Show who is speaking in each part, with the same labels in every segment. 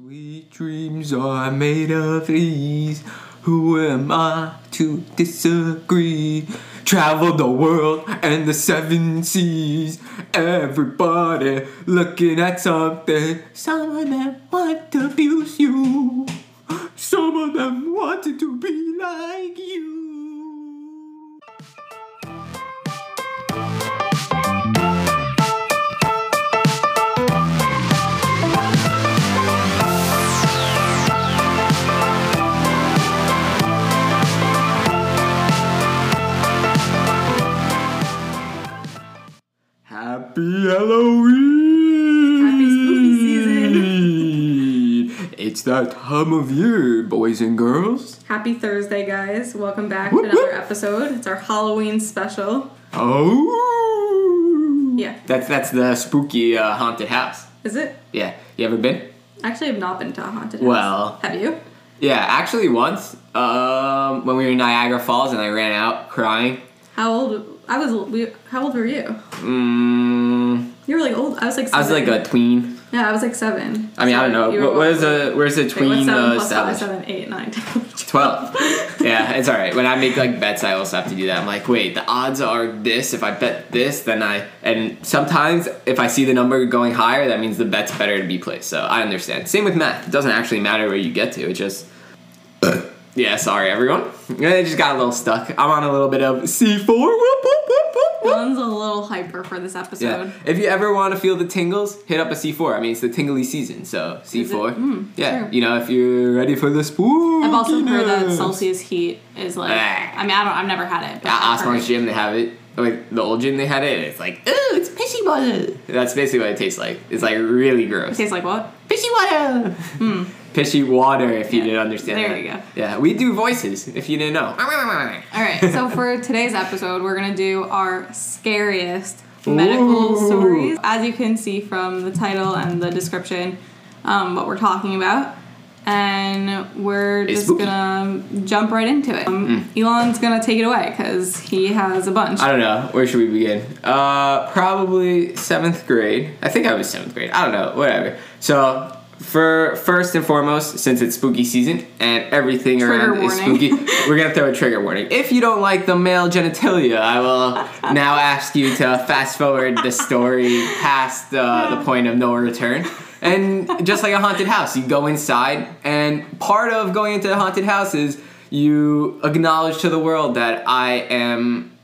Speaker 1: Sweet dreams are made of these. Who am I to disagree? Travel the world and the seven seas. Everybody looking at something. Some of them want to abuse you. Some of them wanted to be like you. Happy Halloween!
Speaker 2: Happy spooky
Speaker 1: season! It's that time of year, boys and girls.
Speaker 2: Happy Thursday, guys. Welcome back
Speaker 1: Whoop,
Speaker 2: to another
Speaker 1: whoop.
Speaker 2: episode. It's our Halloween special.
Speaker 1: Oh!
Speaker 2: Yeah.
Speaker 1: That's that's the spooky uh, haunted house.
Speaker 2: Is it?
Speaker 1: Yeah. You ever been?
Speaker 2: Actually, I've not been to a haunted house.
Speaker 1: Well-
Speaker 2: Have you?
Speaker 1: Yeah, actually once. Um, when we were in Niagara Falls and I ran out crying.
Speaker 2: How old? I was. We, how old were you?
Speaker 1: Mm,
Speaker 2: You were like old. I was like. Seven.
Speaker 1: I was like a tween.
Speaker 2: Yeah, I was like seven.
Speaker 1: I mean, I don't know. What, what is a where's the
Speaker 2: Wait,
Speaker 1: tween
Speaker 2: what's seven
Speaker 1: uh,
Speaker 2: plus five? Seven, eight, nine, ten.
Speaker 1: 12. yeah, it's alright. When I make like bets, I also have to do that. I'm like, wait, the odds are this. If I bet this, then I. And sometimes if I see the number going higher, that means the bet's better to be placed. So I understand. Same with math. It doesn't actually matter where you get to. It just. Yeah, sorry everyone. I just got a little stuck. I'm on a little bit of C4. Whoop, whoop, whoop, whoop, whoop.
Speaker 2: Dylan's a little hyper for this episode.
Speaker 1: Yeah. If you ever want to feel the tingles, hit up a C4. I mean, it's the tingly season, so C4.
Speaker 2: Mm,
Speaker 1: yeah.
Speaker 2: sure.
Speaker 1: You know, if you're ready for the spooky.
Speaker 2: I've also heard that Celsius heat is like.
Speaker 1: Ah.
Speaker 2: I mean, I don't. I've never had it. But
Speaker 1: At Osmond's gym, they have it. Like the old gym, they had it. It's like, ooh, it's pissy water. That's basically what it tastes like. It's like really gross.
Speaker 2: It tastes like what?
Speaker 1: Pissy water. Pissy water. If you
Speaker 2: Yeah.
Speaker 1: didn't understand.
Speaker 2: There
Speaker 1: that.
Speaker 2: you go.
Speaker 1: Yeah, we do voices. If you didn't know.
Speaker 2: All right, so for today's episode, we're gonna do our scariest medical
Speaker 1: Ooh.
Speaker 2: stories. As you can see from the title and the description, um, what we're talking about, and we're
Speaker 1: It's
Speaker 2: just
Speaker 1: spooky.
Speaker 2: gonna jump right into it. Um, Elon's gonna take it away because he has a bunch.
Speaker 1: I don't know. Where should we begin? Uh, probably seventh grade. I think I was seventh grade. I don't know. Whatever. So. For first and foremost, since it's spooky season and everything
Speaker 2: Trigger
Speaker 1: around is spooky, we're gonna throw a trigger warning. If you don't like the male genitalia, I will now ask you to fast forward the story past uh, the point of no return. And just like a haunted house, you go inside, and part of going into the haunted house is you acknowledge to the world that I am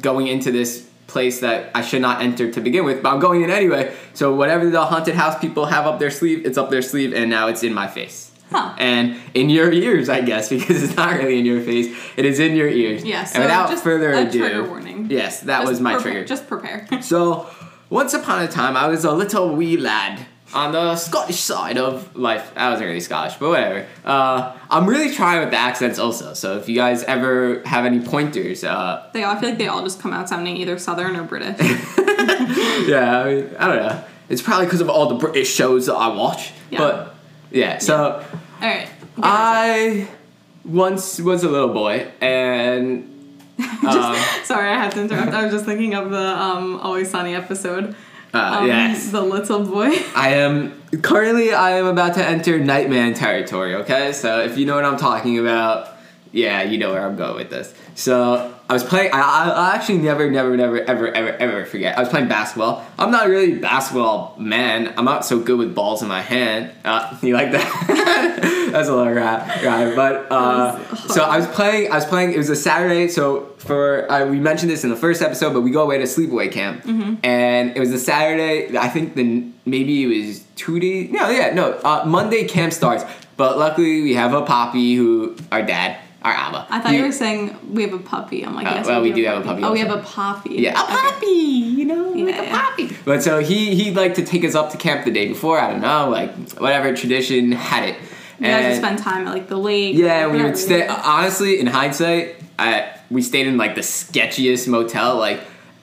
Speaker 1: going into this place that I should not enter to begin with, but I'm going in anyway. So whatever the haunted house people have up their sleeve, it's up their sleeve, and now it's in my face.
Speaker 2: Huh.
Speaker 1: And in your ears, I guess, because it's not really in your face. It is in your ears.
Speaker 2: Yeah, so
Speaker 1: and without further ado, yes, that
Speaker 2: Just
Speaker 1: was my
Speaker 2: prepare-
Speaker 1: trigger.
Speaker 2: Just prepare.
Speaker 1: So, once upon a time, I was a little wee lad on the Scottish side of life. I wasn't really Scottish, but whatever. Uh, I'm really trying with the accents also. So, if you guys ever have any pointers, uh,
Speaker 2: they all, I feel like they all just come out sounding either Southern or British.
Speaker 1: yeah, I, mean, I don't know. It's probably because of all the British shows that I watch.
Speaker 2: Yeah.
Speaker 1: But yeah, so
Speaker 2: all right.
Speaker 1: I once was a little boy and. Um,
Speaker 2: Sorry, I had to interrupt. I was just thinking of the um, Always Sunny episode.
Speaker 1: Uh,
Speaker 2: Um,
Speaker 1: yes.
Speaker 2: The little boy.
Speaker 1: I am currently I am about to enter Nightman territory, okay? So if you know what I'm talking about, yeah, you know where I'm going with this. So I was playing I, I actually never, never, never, ever, ever, ever forget. I was playing basketball. I'm not really a basketball man. I'm not so good with balls in my hand. Uh, you like that? That's a little rap, right? But uh, so I was playing. I was playing. It was a Saturday. So for uh, we mentioned this in the first episode, but we go away to sleepaway camp, and it was a Saturday. I think the maybe it was two days. No, yeah, no. Uh, Monday camp starts, but luckily we have a poppy who our dad, our Abba.
Speaker 2: I thought
Speaker 1: he-
Speaker 2: you were saying we have a puppy. I'm like,
Speaker 1: Uh,
Speaker 2: yes,
Speaker 1: well, we do have a puppy
Speaker 2: Oh, we have a poppy.
Speaker 1: Yeah, a
Speaker 2: Okay.
Speaker 1: you know, like
Speaker 2: Yeah,
Speaker 1: a
Speaker 2: yeah.
Speaker 1: poppy. But so he he liked to take us up to camp the day before. I don't know, like whatever tradition had it.
Speaker 2: You guys would
Speaker 1: And-
Speaker 2: spend time at like the lake.
Speaker 1: yeah, we would stay. Honestly, in hindsight, I, we stayed in like the sketchiest motel. Like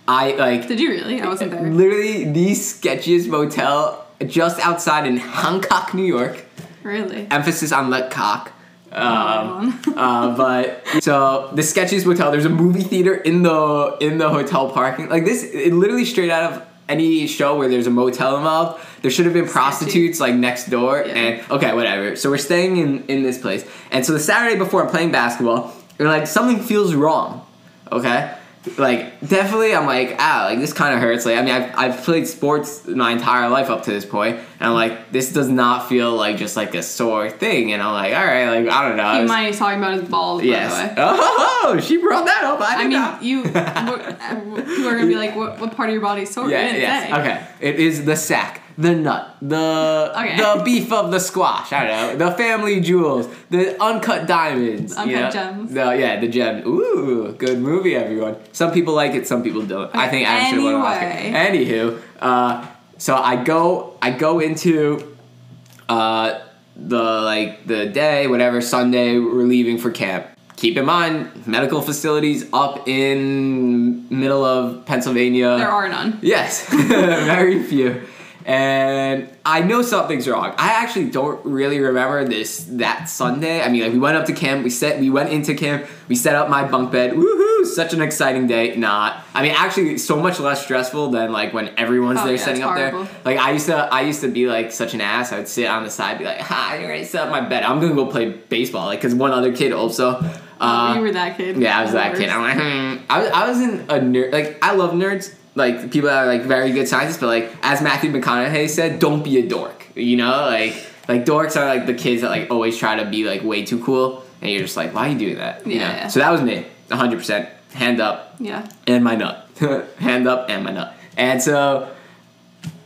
Speaker 1: I like
Speaker 2: Did you really? I wasn't there.
Speaker 1: literally the sketchiest motel just outside in Hancock, New York.
Speaker 2: Really?
Speaker 1: Emphasis on the cock. Um, uh, but so the sketchiest motel. There's a movie theater in the in the hotel parking. Like this, it literally straight out of any show where there's a motel involved. there should have been prostitutes like next door.
Speaker 2: Yeah.
Speaker 1: And okay, whatever. So we're staying in in this place, and so the Saturday before I'm playing basketball, we're like something feels wrong. Okay. Like definitely, I'm like ah, like this kind of hurts. Like I mean, I've, I've played sports my entire life up to this point, and I'm like, this does not feel like just like a sore thing. And I'm like, all right, like I don't know.
Speaker 2: He might be talking about his balls, by
Speaker 1: Yes.
Speaker 2: the way.
Speaker 1: Oh, she brought that up. I,
Speaker 2: I mean,
Speaker 1: not.
Speaker 2: you people are gonna be like, what, what part of your body's sore?
Speaker 1: Yeah. Yes. Okay. It is the sack, the nut, the
Speaker 2: Okay.
Speaker 1: the beef of the squash. I don't know. The family jewels, the uncut diamonds. you
Speaker 2: Uncut
Speaker 1: know?
Speaker 2: gems.
Speaker 1: The, yeah, the gem. Ooh, good movie, everyone. Some people like it. Some people don't. I think Adam should have won an Oscar.
Speaker 2: anyway.
Speaker 1: Anywho, uh, so I go, I go into, uh, the like the day, whatever Sunday, we're leaving for camp. Keep in mind, medical facilities up in middle of Pennsylvania.
Speaker 2: There are none.
Speaker 1: Yes, very few. And I know something's wrong. I actually don't really remember this that Sunday. I mean, like we went up to camp, we set, we went into camp, we set up my bunk bed. Woohoo! Such an exciting day. Not. I mean, actually, so much less stressful than like when everyone's
Speaker 2: Oh,
Speaker 1: there
Speaker 2: yeah,
Speaker 1: setting up there. Like I used to, I used to be like such an ass. I would sit on the side, be like, "Ha, you're ready to set up my bed. I'm gonna go play baseball." Like, cause one other kid also. Uh,
Speaker 2: you were that kid.
Speaker 1: yeah, I was that kid. I'm like, hmm. I was, I wasn't a nerd. Like, I love nerds. Like, people that are like very good scientists, but like, as Matthew McConaughey said, don't be a dork. You know, like, like dorks are like the kids that like always try to be like way too cool, and you're just like, why are you doing that? You
Speaker 2: Yeah,
Speaker 1: know?
Speaker 2: yeah.
Speaker 1: So that was me, 100. percent Hand up
Speaker 2: Yeah.
Speaker 1: and my nut. Hand up and my nut. And so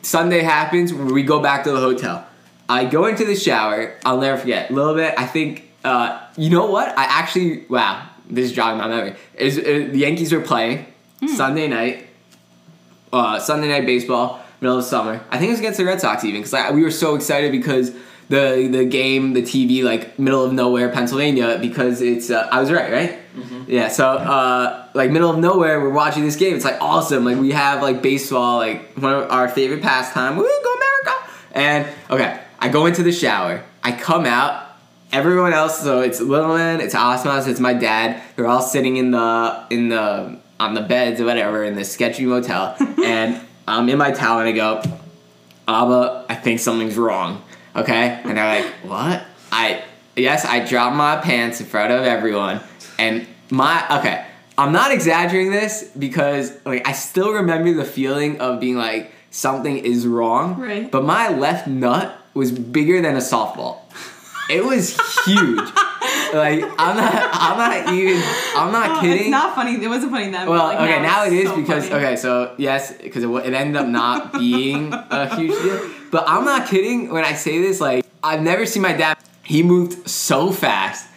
Speaker 1: Sunday happens. We go back to the hotel. I go into the shower. I'll never forget. A little bit. I think. Uh, you know what? I actually. Wow. This is jogging my memory. Is uh, the Yankees were playing Sunday night. Uh, Sunday night baseball, middle of summer. I think it was against the Red Sox even because we were so excited because the the game, the TV, like middle of nowhere, Pennsylvania, because it's. Uh, I was right, right? Yeah. So uh, like middle of nowhere, we're watching this game. It's like awesome. Like we have like baseball, like one of our favorite pastime. Woo, go America! And okay, I go into the shower. I come out. Everyone else, so it's Littleman, it's Osmos, it's my dad. They're all sitting in the in the on the beds or whatever in this sketchy motel, and I'm in my towel and I go, Abba, I think something's wrong. Okay? And they're like, what? I yes, I dropped my pants in front of everyone. And my okay, I'm not exaggerating this because like I still remember the feeling of being like something is wrong.
Speaker 2: Right.
Speaker 1: But my left nut was bigger than a softball. It was huge. like I'm not I'm not even I'm not
Speaker 2: Oh,
Speaker 1: kidding.
Speaker 2: It's not funny. It wasn't funny then.
Speaker 1: Well,
Speaker 2: like,
Speaker 1: okay, now it
Speaker 2: it's so
Speaker 1: because
Speaker 2: funny.
Speaker 1: okay, so yes, because it, it ended up not being a huge deal. But I'm not kidding when I say this. Like I've never seen my dad. He moved so fast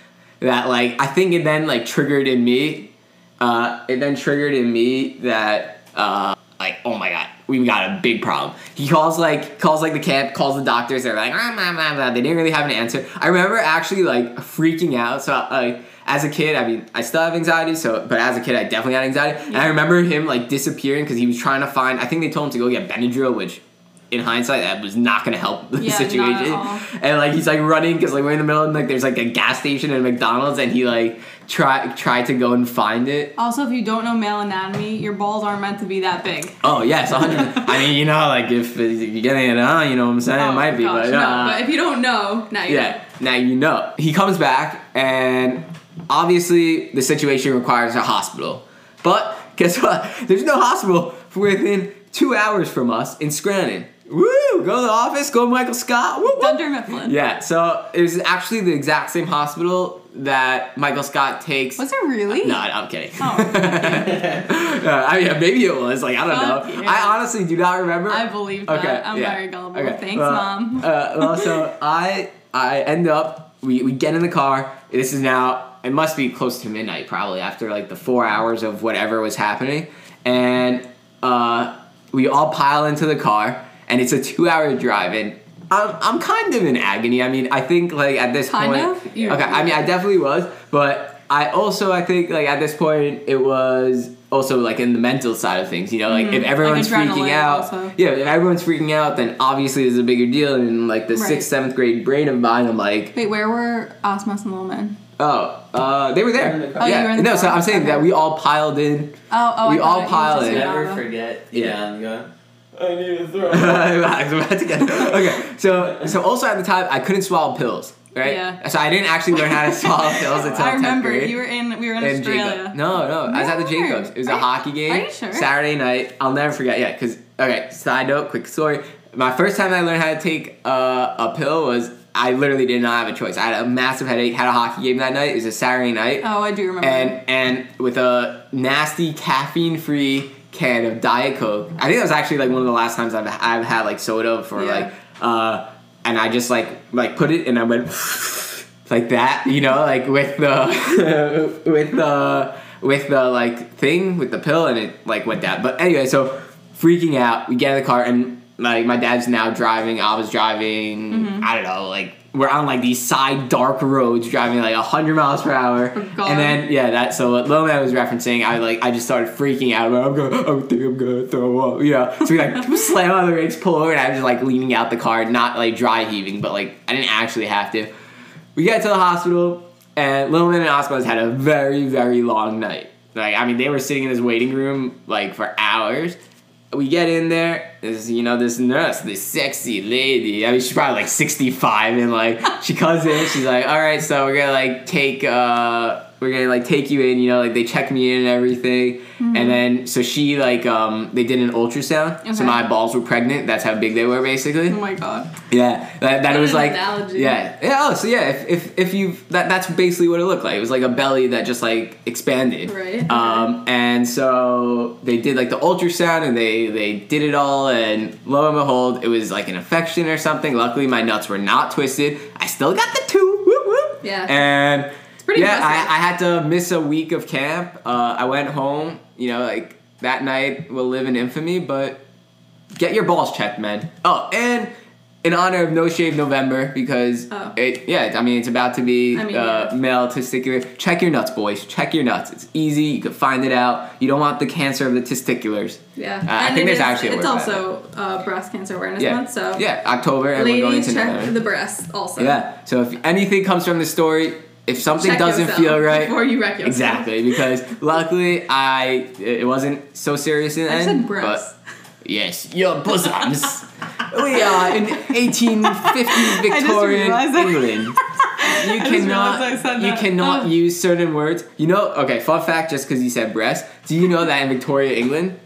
Speaker 1: that like I think it then like triggered in me. Uh, it then triggered in me that uh, like oh my god, we got a big problem. He calls like calls like the camp, calls the doctors. They're like "Ah, blah, blah, blah." they didn't really have an answer. I remember actually like freaking out. So like as a kid, I mean, I still have anxiety. So but as a kid, I definitely had anxiety. And I remember him like disappearing because he was trying to find. I think they told him to go get Benadryl, which. In hindsight, that was not going to help the
Speaker 2: Yeah,
Speaker 1: situation. And like he's like running because like we're in the middle of like there's like a gas station and McDonald's, and he like try tried to go and find it.
Speaker 2: Also, if you don't know male anatomy, your balls aren't meant to be that big.
Speaker 1: Oh yes, 100. I mean, you know, like if you're getting it on, you know what I'm saying?
Speaker 2: oh
Speaker 1: it might be,
Speaker 2: gosh,
Speaker 1: but,
Speaker 2: no.
Speaker 1: uh,
Speaker 2: but if you don't know, now you
Speaker 1: yeah. Now you know. He comes back, and obviously the situation requires a hospital. But guess what? There's no hospital within two hours from us in Scranton. Woo! Go to the office. Go Michael Scott. Woo, woo.
Speaker 2: Dunder Mifflin.
Speaker 1: Yeah. So it was actually the exact same hospital that Michael Scott takes.
Speaker 2: Was it really?
Speaker 1: No, I'm kidding.
Speaker 2: Oh,
Speaker 1: Uh, I mean, maybe it was. Like, I don't
Speaker 2: Fuck
Speaker 1: know.
Speaker 2: you.
Speaker 1: I honestly do not remember.
Speaker 2: I believe
Speaker 1: Okay,
Speaker 2: that. I'm
Speaker 1: yeah.
Speaker 2: very gullible.
Speaker 1: Okay,
Speaker 2: Thanks,
Speaker 1: well,
Speaker 2: mom.
Speaker 1: Uh, well, so I I end up we, we get in the car. This is now it must be close to midnight probably after like the four hours of whatever was happening, and uh, we all pile into the car, and it's a two hour drive, and I'm I'm kind of in agony. I mean, I think like at this
Speaker 2: Kind
Speaker 1: point,
Speaker 2: of? You-
Speaker 1: okay. I mean, I definitely was, but I also I think like at this point it was also like in the mental side of things. You know, like if everyone's freaking
Speaker 2: Mm-hmm.
Speaker 1: out,
Speaker 2: also.
Speaker 1: yeah, if everyone's freaking out, then obviously there's a bigger deal. And like the
Speaker 2: Right.
Speaker 1: sixth, seventh grade brain of mine, I'm like,
Speaker 2: Wait, where were Osmos and Little Man?
Speaker 1: oh, uh, they were there.
Speaker 3: in the car.
Speaker 2: Oh, you
Speaker 1: yeah,
Speaker 2: were in the
Speaker 1: no, so? I'm saying
Speaker 2: Okay.
Speaker 1: that we all piled in.
Speaker 2: Oh, oh,
Speaker 1: We
Speaker 2: I
Speaker 1: all
Speaker 2: thought it-
Speaker 1: piled
Speaker 2: just
Speaker 1: in.
Speaker 3: Never forget.
Speaker 1: Yeah.
Speaker 3: Yeah. And go, I need to throw.
Speaker 1: I was about to get okay. So so also at the time I couldn't swallow pills. Right.
Speaker 2: Yeah.
Speaker 1: So I didn't actually learn how to swallow pills until
Speaker 2: I
Speaker 1: 10th
Speaker 2: remember
Speaker 1: grade.
Speaker 2: you were in we were in
Speaker 1: in
Speaker 2: Australia.
Speaker 1: Jacob. No, no, I was at the Jacobs. It was
Speaker 2: Are
Speaker 1: a
Speaker 2: you-
Speaker 1: hockey game.
Speaker 2: are you sure?
Speaker 1: Saturday night. I'll never forget. Yeah, because okay. Side note, quick story. My first time I learned how to take uh, a pill was I literally did not have a choice. I had a massive headache. Had a hockey game that night. It was a Saturday night,
Speaker 2: Oh, I do remember.
Speaker 1: and and with a nasty caffeine free can of Diet Coke. I think that was actually like one of the last times I've I've had like soda for
Speaker 2: Yeah.
Speaker 1: like uh, and I just like like put it and I went. like that, you know, like with the with the with the like thing with the pill and it like went down. But anyway, so freaking out, we get in the car and like my dad's now driving, I was driving,
Speaker 2: Mm-hmm.
Speaker 1: I don't know, like we're on like these side dark roads driving like 100 miles per hour.
Speaker 2: Oh,
Speaker 1: and then yeah, that so what Lil Man was referencing, I like I just started freaking out. I'm gonna I think I'm gonna throw up. You know. So we like slam on the brakes, pull over, and I was just like leaning out the car, not like dry heaving, but like I didn't actually have to. We get to the hospital, and Lil Man and Osmond had a very, very long night. Like, I mean, they were sitting in this waiting room like for hours. We get in there, this you know this nurse, this sexy lady. I mean, she's probably like sixty five, and like she comes in, she's like, "All right, so we're gonna like take, uh, we're gonna like take you in." You know, like they check me in and everything, and then so she like um they did an ultrasound, so my balls were pregnant. That's how big they were, basically.
Speaker 2: oh my god.
Speaker 1: Yeah, that, that was like
Speaker 2: analogy.
Speaker 1: yeah, yeah. Oh, so yeah, if if, if you that that's basically what it looked like. It was like a belly that just like expanded.
Speaker 2: Right,
Speaker 1: Um, and so they did like the ultrasound and they they did it all, and lo and behold, it was like an infection or something. Luckily, my nuts were not twisted. I still got the two. Whoop whoop.
Speaker 2: Yeah.
Speaker 1: And
Speaker 2: pretty
Speaker 1: yeah. I, I had to miss a week of camp. Uh, I went home. You know, like that night will live in infamy, but get your balls checked, man. Oh, and in honor of No Shave November, because
Speaker 2: Oh.
Speaker 1: it, yeah, I mean it's about to be
Speaker 2: I mean,
Speaker 1: uh,
Speaker 2: yeah.
Speaker 1: male testicular. Check your nuts, boys. Check your nuts. It's easy. You can find it out. You don't want the cancer of the testiculars.
Speaker 2: Yeah.
Speaker 1: Uh, I think there's
Speaker 2: is-
Speaker 1: actually a
Speaker 2: it's also uh, breast cancer awareness
Speaker 1: Yeah,
Speaker 2: month, so
Speaker 1: yeah, October, and we're going
Speaker 2: ladies check
Speaker 1: November.
Speaker 2: the breast also.
Speaker 1: Yeah. So if anything comes from the story, if something
Speaker 2: Check
Speaker 1: doesn't feel right,
Speaker 2: before you wreck yourself.
Speaker 1: exactly. Because luckily, I it wasn't so serious in the
Speaker 2: I
Speaker 1: end.
Speaker 2: said
Speaker 1: yes, your bosoms. we are in 1850 Victorian. England. You cannot,
Speaker 2: realized I said
Speaker 1: you cannot
Speaker 2: Oh.
Speaker 1: use certain words. You know, okay. Fun fact, just because you said breast, do you know that in Victoria, England,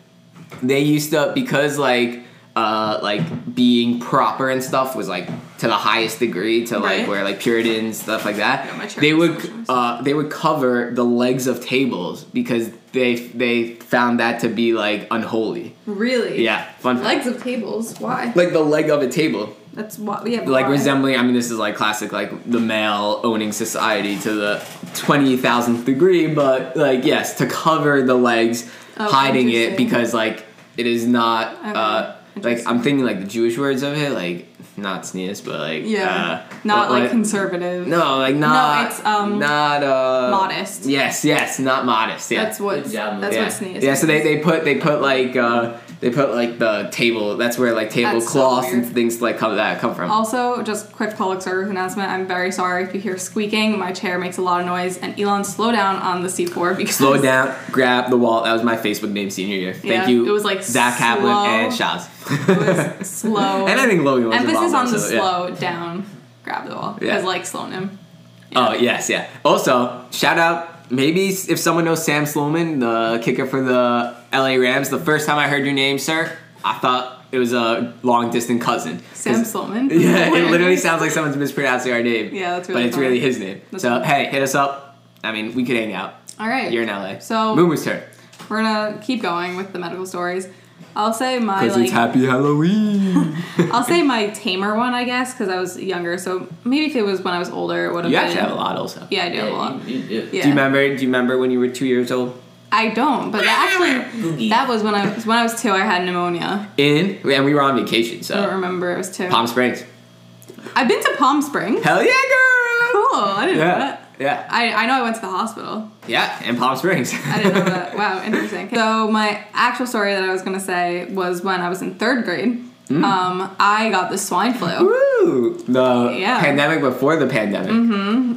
Speaker 1: they used to because like uh like being proper and stuff was like to the highest degree to like
Speaker 2: Right.
Speaker 1: where like Puritans stuff like that.
Speaker 2: Yeah,
Speaker 1: they would uh they would cover the legs of tables because they they found that to be like unholy.
Speaker 2: Really?
Speaker 1: Yeah, fun fact.
Speaker 2: Legs of tables. Why?
Speaker 1: Like the leg of a table,
Speaker 2: That's why. Yeah.
Speaker 1: like
Speaker 2: why?
Speaker 1: resembling. I mean, this is like classic, like the male owning society to the twenty thousandth degree. But like, yes, to cover the legs,
Speaker 2: Oh,
Speaker 1: hiding it because like it is not.
Speaker 2: Okay,
Speaker 1: Uh, like. I'm thinking like the Jewish words of it, like not tznius, but like
Speaker 2: Yeah.
Speaker 1: uh,
Speaker 2: Not
Speaker 1: but,
Speaker 2: like conservative.
Speaker 1: no, like not.
Speaker 2: No, it's, um,
Speaker 1: not uh
Speaker 2: modest.
Speaker 1: Yes, yes, not modest. Yeah.
Speaker 2: That's what.
Speaker 3: Yeah,
Speaker 2: That's
Speaker 1: yeah.
Speaker 2: what tznius.
Speaker 1: Yeah, so they, they put they put like uh they put like the table that's where like
Speaker 2: That's so
Speaker 1: tablecloths and things like come that come from.
Speaker 2: Also, just quick public service announcement. I'm very sorry if you hear squeaking. My chair makes a lot of noise, and Elon, slow down on the C4 because
Speaker 1: Slow down, grab the wall. That was my Facebook name senior year. Thank
Speaker 2: Yeah,
Speaker 1: you.
Speaker 2: it was, like,
Speaker 1: Zach Kaplan and Shaz.
Speaker 2: It was slow.
Speaker 1: and I think Logan was
Speaker 2: Emphasis on the
Speaker 1: yeah.
Speaker 2: slow down, grab the wall.
Speaker 1: Yeah.
Speaker 2: Because like slowing him.
Speaker 1: Oh yes, yeah. Also, shout out. Maybe if someone knows Sam Sloman, the kicker for the LA Rams, the first time I heard your name, sir, I thought it was a long distant cousin.
Speaker 2: Sam Sloman.
Speaker 1: Yeah, it literally sounds like someone's mispronouncing our name.
Speaker 2: Yeah, that's really.
Speaker 1: But it's
Speaker 2: funny.
Speaker 1: really his name.
Speaker 2: That's
Speaker 1: so
Speaker 2: funny.
Speaker 1: hey, hit us up. I mean, we could hang out.
Speaker 2: All right.
Speaker 1: You're in LA.
Speaker 2: So-
Speaker 1: Moo Moo's turn.
Speaker 2: We're gonna keep going with the medical stories. I'll say my
Speaker 1: Because
Speaker 2: like
Speaker 1: it's Happy Halloween.
Speaker 2: I'll say my tamer one, I guess, because I was younger. So maybe if it was when I was older, it would have
Speaker 1: you
Speaker 2: been.
Speaker 1: actually have a lot, also.
Speaker 2: Yeah, I do have a lot.
Speaker 3: You, you, you,
Speaker 2: Yeah.
Speaker 1: Do you remember? Do you remember when you were two years old?
Speaker 2: I don't, but that actually that was when I was when I was two. I had pneumonia.
Speaker 1: In and we were on vacation, so
Speaker 2: I don't remember. It was two.
Speaker 1: Palm Springs.
Speaker 2: I've been to Palm Springs.
Speaker 1: Hell yeah, girl!
Speaker 2: Cool. I didn't know
Speaker 1: Yeah,
Speaker 2: that.
Speaker 1: yeah,
Speaker 2: I, I know I went to the hospital.
Speaker 1: yeah, in Palm Springs.
Speaker 2: I didn't know that. Wow, interesting. So my actual story that I was gonna say was when I was in third grade.
Speaker 1: Mm.
Speaker 2: Um, I got the swine flu.
Speaker 1: Woo! The
Speaker 2: Yeah.
Speaker 1: pandemic before the pandemic.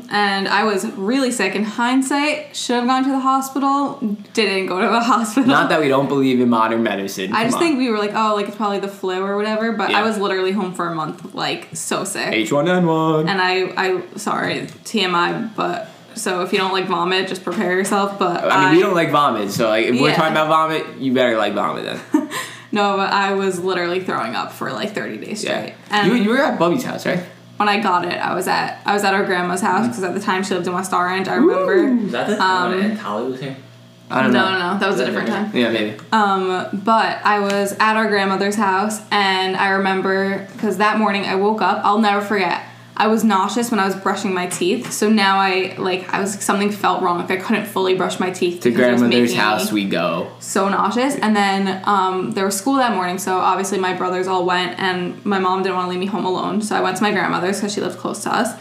Speaker 2: and I was really sick. In hindsight, should have gone to the hospital. Didn't go to the hospital.
Speaker 1: Not that we don't believe in modern medicine.
Speaker 2: I
Speaker 1: Come
Speaker 2: just
Speaker 1: on.
Speaker 2: think we were like, oh, like it's probably the flu or whatever. But
Speaker 1: Yeah.
Speaker 2: I was literally home for a month, like so sick.
Speaker 1: H1N1.
Speaker 2: And I, I, sorry, TMI, but so if you don't like vomit, just prepare yourself. But
Speaker 1: I mean, we don't like vomit, so like, if we're talking about vomit, you better like vomit then.
Speaker 2: No, but I was literally throwing up for like 30 days
Speaker 1: Yeah.
Speaker 2: straight. And
Speaker 1: You, you were at Bubby's house, right?
Speaker 2: when I got it, I was at I was at our grandma's house because at the time she lived in West Orange. I remember.
Speaker 3: Is that the
Speaker 2: Um,
Speaker 3: time when Tali was here?
Speaker 1: I don't
Speaker 2: no,
Speaker 1: know.
Speaker 2: no, no, that was a different time.
Speaker 1: Yeah, maybe.
Speaker 2: Um, but I was at our grandmother's house, and I remember because that morning I woke up. I'll never forget. I was nauseous when I was brushing my teeth, so now I like I was something felt wrong. Like I couldn't fully brush my teeth.
Speaker 1: To
Speaker 2: because it was
Speaker 1: grandmother's house we go.
Speaker 2: So nauseous, and then um, there was school that morning, so obviously my brothers all went, and my mom didn't want to leave me home alone, so I went to my grandmother's because she lived close to us.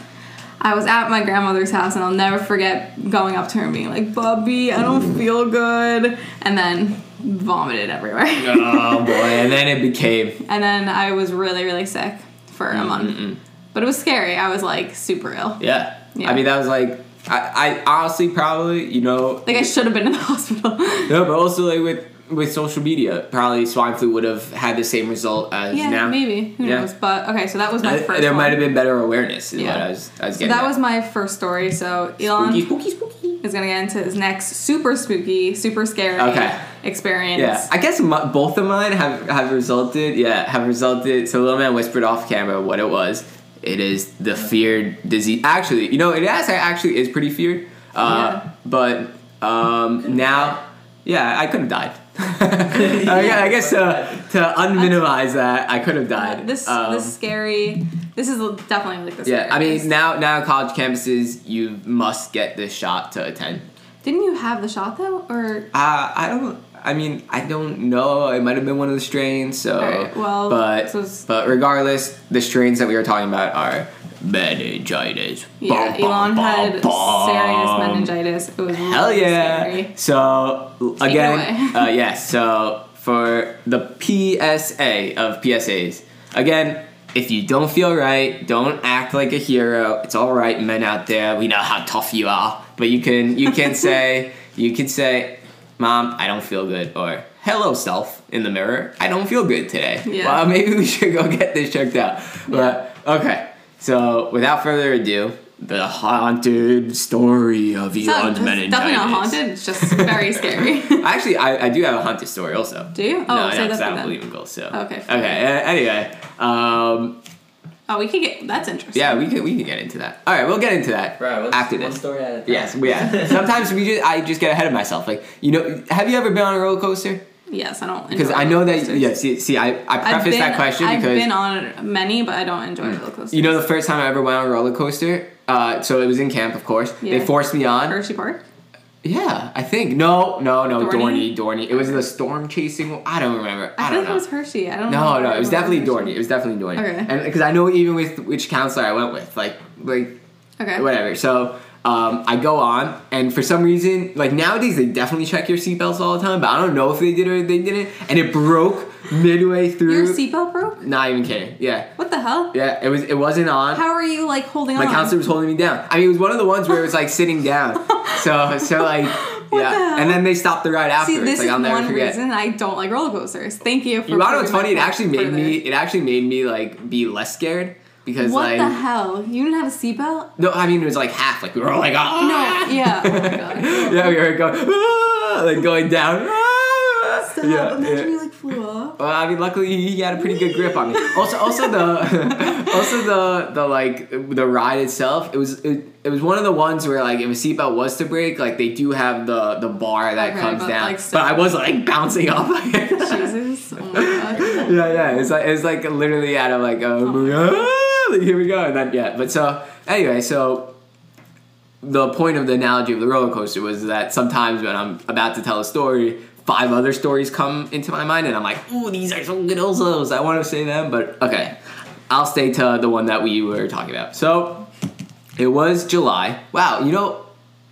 Speaker 2: I was at my grandmother's house, and I'll never forget going up to her and being like, "Bubby, I don't feel good," and then vomited everywhere.
Speaker 1: oh boy, and then it became.
Speaker 2: And then I was really, really sick for a month. But it was scary. I was like super ill.
Speaker 1: Yeah.
Speaker 2: Yeah.
Speaker 1: I mean, that was like, I, I honestly probably, you know,
Speaker 2: Like I should have been in the hospital.
Speaker 1: no, but also like with with social media, probably swine flu would have had the same result as
Speaker 2: yeah,
Speaker 1: now.
Speaker 2: maybe. Who
Speaker 1: Yeah.
Speaker 2: knows? But okay, so that was my
Speaker 1: Uh,
Speaker 2: first
Speaker 1: there might have been better awareness.
Speaker 2: Yeah.
Speaker 1: what I was, I was
Speaker 2: so that
Speaker 1: at.
Speaker 2: was my first story. So Elon
Speaker 1: spooky, spooky, spooky.
Speaker 2: is gonna get into his next super spooky, super scary
Speaker 1: Okay.
Speaker 2: experience.
Speaker 1: Yeah, I guess my, both of mine have have resulted. Yeah, have resulted. So little man whispered off camera what it was. It is the feared disease. Actually, you know, it actually actually is pretty feared. Uh,
Speaker 2: Yeah.
Speaker 1: But um, now, yeah, I could have died. I, I guess uh, to unminimize that, I could have died.
Speaker 2: This
Speaker 1: Um,
Speaker 2: this scary. This is definitely like the
Speaker 1: yeah, I mean now now college campuses you must get this shot to attend.
Speaker 2: Didn't you have the shot though, or
Speaker 1: Uh, I don't. I mean, I don't know. It might have been one of the strains. So,
Speaker 2: well,
Speaker 1: but but regardless, the strains that we were talking about are meningitis.
Speaker 2: yeah,
Speaker 1: Bum,
Speaker 2: Elon
Speaker 1: bum,
Speaker 2: had
Speaker 1: bum,
Speaker 2: serious meningitis. It was
Speaker 1: Hell
Speaker 2: really
Speaker 1: yeah!
Speaker 2: scary.
Speaker 1: So
Speaker 2: it
Speaker 1: again, uh, yes. So for the PSA of PSAs, again, if you don't feel right, don't act like a hero. It's all right, men out there. We know how tough you are, but you can you can say you can say, "Mom, I don't feel good," or "Hello, self," in the mirror. I don't feel good today.
Speaker 2: Yeah.
Speaker 1: Well, maybe we should go get this checked out. But okay. So without further ado. The haunted story of Elon's
Speaker 2: it's
Speaker 1: meningitis.
Speaker 2: definitely not haunted. It's just very scary.
Speaker 1: Actually, I, I do have a haunted story also.
Speaker 2: Do you? Oh,
Speaker 1: no,
Speaker 2: say
Speaker 1: no, I don't believe in ghosts. So
Speaker 2: Okay,
Speaker 1: Okay. uh, anyway, um,
Speaker 2: oh, we could get. That's interesting.
Speaker 1: yeah, we can we can get into that. All right, we'll get into that
Speaker 3: Right, what's
Speaker 1: after
Speaker 3: one
Speaker 1: this.
Speaker 3: story at a time?
Speaker 1: Yes, yeah. Sometimes we just I just get ahead of myself. Like you know, have you ever been on a roller coaster?
Speaker 2: Yes, I don't.
Speaker 1: Because I know that.
Speaker 2: coasters.
Speaker 1: Yeah. See, see, I I
Speaker 2: I've
Speaker 1: preface
Speaker 2: been,
Speaker 1: that question
Speaker 2: I've
Speaker 1: because
Speaker 2: been on many, but I don't enjoy roller coasters.
Speaker 1: you know the first time I ever went on a roller coaster. Uh, so it was in camp, of course.
Speaker 2: Yeah.
Speaker 1: They forced me on.
Speaker 2: Hershey Park.
Speaker 1: Yeah, I think no, no, no,
Speaker 2: Dorney?
Speaker 1: Dorney. It was the storm chasing. one. I don't remember.
Speaker 2: I,
Speaker 1: I, don't know.
Speaker 2: it was Hershey. I don't know.
Speaker 1: No, no, it was definitely. Dorney. It was definitely Dorney.
Speaker 2: Okay.
Speaker 1: And because I know even with which counselor I went with, like, like
Speaker 2: Okay.
Speaker 1: whatever. So um, I go on, and for some reason, like nowadays they definitely check your seatbelts all the time, but I don't know if they did or they didn't. And it broke midway through.
Speaker 2: Your seatbelt broke.
Speaker 1: Not even kidding. Yeah,
Speaker 2: What the hell?
Speaker 1: yeah. It was. It wasn't on.
Speaker 2: How are you like holding
Speaker 1: My
Speaker 2: on?
Speaker 1: My counselor was holding me down. I mean, it was one of the ones where it was like sitting down. So, so like, yeah. And then they stopped the ride
Speaker 2: after.
Speaker 1: See,
Speaker 2: this
Speaker 1: like,
Speaker 2: is
Speaker 1: I'll never
Speaker 2: one
Speaker 1: forget.
Speaker 2: reason I don't like roller coasters. Thank you for.
Speaker 1: You know what's funny? It actually made
Speaker 2: further.
Speaker 1: me. It actually made me like be less scared because
Speaker 2: What
Speaker 1: like
Speaker 2: the hell? You didn't have a seatbelt?
Speaker 1: no, I mean it was like half. Like we were all like ah.
Speaker 2: No. Yeah. Oh my god.
Speaker 1: yeah, we were going ah, like going down. ah.
Speaker 2: Stop.
Speaker 1: Yeah,
Speaker 2: Imagine
Speaker 1: yeah.
Speaker 2: you like flew off.
Speaker 1: Well, I mean, luckily he had a pretty good grip on me. Also, also the, also the the like the ride itself. It was it, it was one of the ones where like if a seatbelt was to break, like they do have the the bar that
Speaker 2: Okay,
Speaker 1: comes
Speaker 2: but,
Speaker 1: down.
Speaker 2: like,
Speaker 1: but I was like bouncing off.
Speaker 2: Jesus. Oh my god.
Speaker 1: yeah, yeah. It's like it's like literally out of like a movie. Here we go, and then yeah. But so anyway, so the point of the analogy of the roller coaster was that sometimes when I'm about to tell a story, five other stories come into my mind, and I'm like, "Ooh, these are so good also." I want to say them, but okay, I'll stay to the one that we were talking about. So it was July. Wow, you know,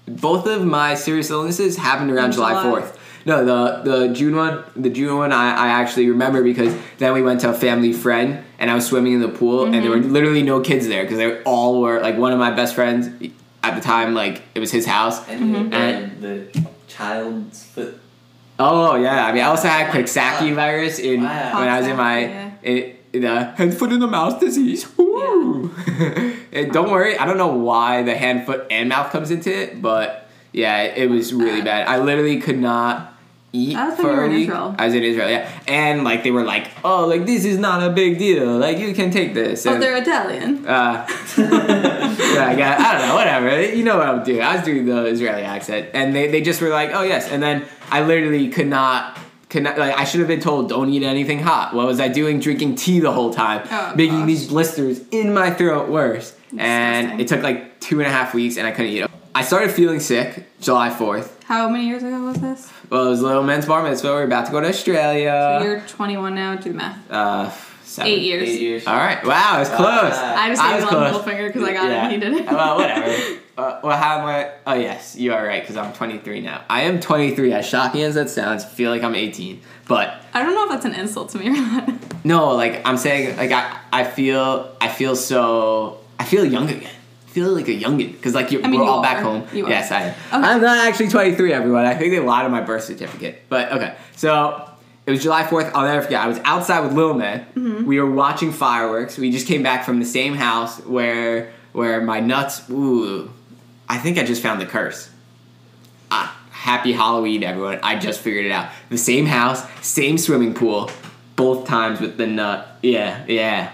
Speaker 1: both of my serious illnesses happened around July
Speaker 2: July.
Speaker 1: Fourth. No, the the June one, the June one, I, I actually remember because then we went to a family friend and I was swimming in the pool and there were
Speaker 2: Mm-hmm.
Speaker 1: literally no kids there because they all were like one of my best friends at the time. Like it was his house.
Speaker 3: And,
Speaker 2: Mm-hmm.
Speaker 3: and the child's foot.
Speaker 1: Oh yeah, I mean I also had Coxsackie virus in
Speaker 3: Wow.
Speaker 1: when I was in my
Speaker 2: Yeah.
Speaker 1: in, in the hand foot and the mouth disease. Woo! And don't worry, I don't know why the hand foot and mouth comes into it, but yeah, it was really bad. I literally could not eat
Speaker 2: was
Speaker 1: for
Speaker 2: you
Speaker 1: a
Speaker 2: in
Speaker 1: week.
Speaker 2: Israel.
Speaker 1: I was in Israel, yeah, and like they were like, oh, like this is not a big deal, like you can take this.
Speaker 2: Oh, they're Italian.
Speaker 1: uh, yeah, I, got, I don't know, whatever. You know what I'm doing. I was doing the Israeli accent, and they, they just were like, oh yes, and then I literally could not. Could not, like I should have been told don't eat anything hot. What was I doing? Drinking tea the whole time,
Speaker 2: Oh,
Speaker 1: making
Speaker 2: gosh.
Speaker 1: these blisters in my throat worse. And it took like two and a half weeks, and I couldn't eat. It. I started feeling sick July fourth.
Speaker 2: How many years ago was this?
Speaker 1: Well, it was little men's bar mitzvah. We are about to go to Australia.
Speaker 2: You're 21 now. Do the math.
Speaker 1: uh, seven.
Speaker 2: Eight years.
Speaker 3: Eight years.
Speaker 1: All right. Wow, it's
Speaker 3: Wow.
Speaker 1: close.
Speaker 2: I just
Speaker 1: I
Speaker 2: gave
Speaker 1: was
Speaker 2: him a
Speaker 1: close.
Speaker 2: middle finger because I got it and he did it.
Speaker 1: well, whatever. Uh, well, how am I? Oh, yes, you are right because I'm 23 now. I am 23. As shocking as that sounds, I feel like I'm 18. But
Speaker 2: I don't know if that's an insult to me or not.
Speaker 1: no, like I'm saying, like I, I feel, I feel so, I feel young again. Feel like a youngin because like you're,
Speaker 2: I mean,
Speaker 1: we're
Speaker 2: you
Speaker 1: all back home.
Speaker 2: You are.
Speaker 1: yes, I am.
Speaker 2: Okay.
Speaker 1: I'm not actually 23, everyone. I think they lied on my birth certificate. But okay, so. It was July 4th. I'll never forget. I was outside with Lil Man.
Speaker 2: Mm-hmm.
Speaker 1: We were watching fireworks. We just came back from the same house where where my nuts. Ooh, I think I just found the curse. Ah, happy Halloween, everyone. I just figured it out. The same house, same swimming pool, both times with the nut. Yeah, yeah.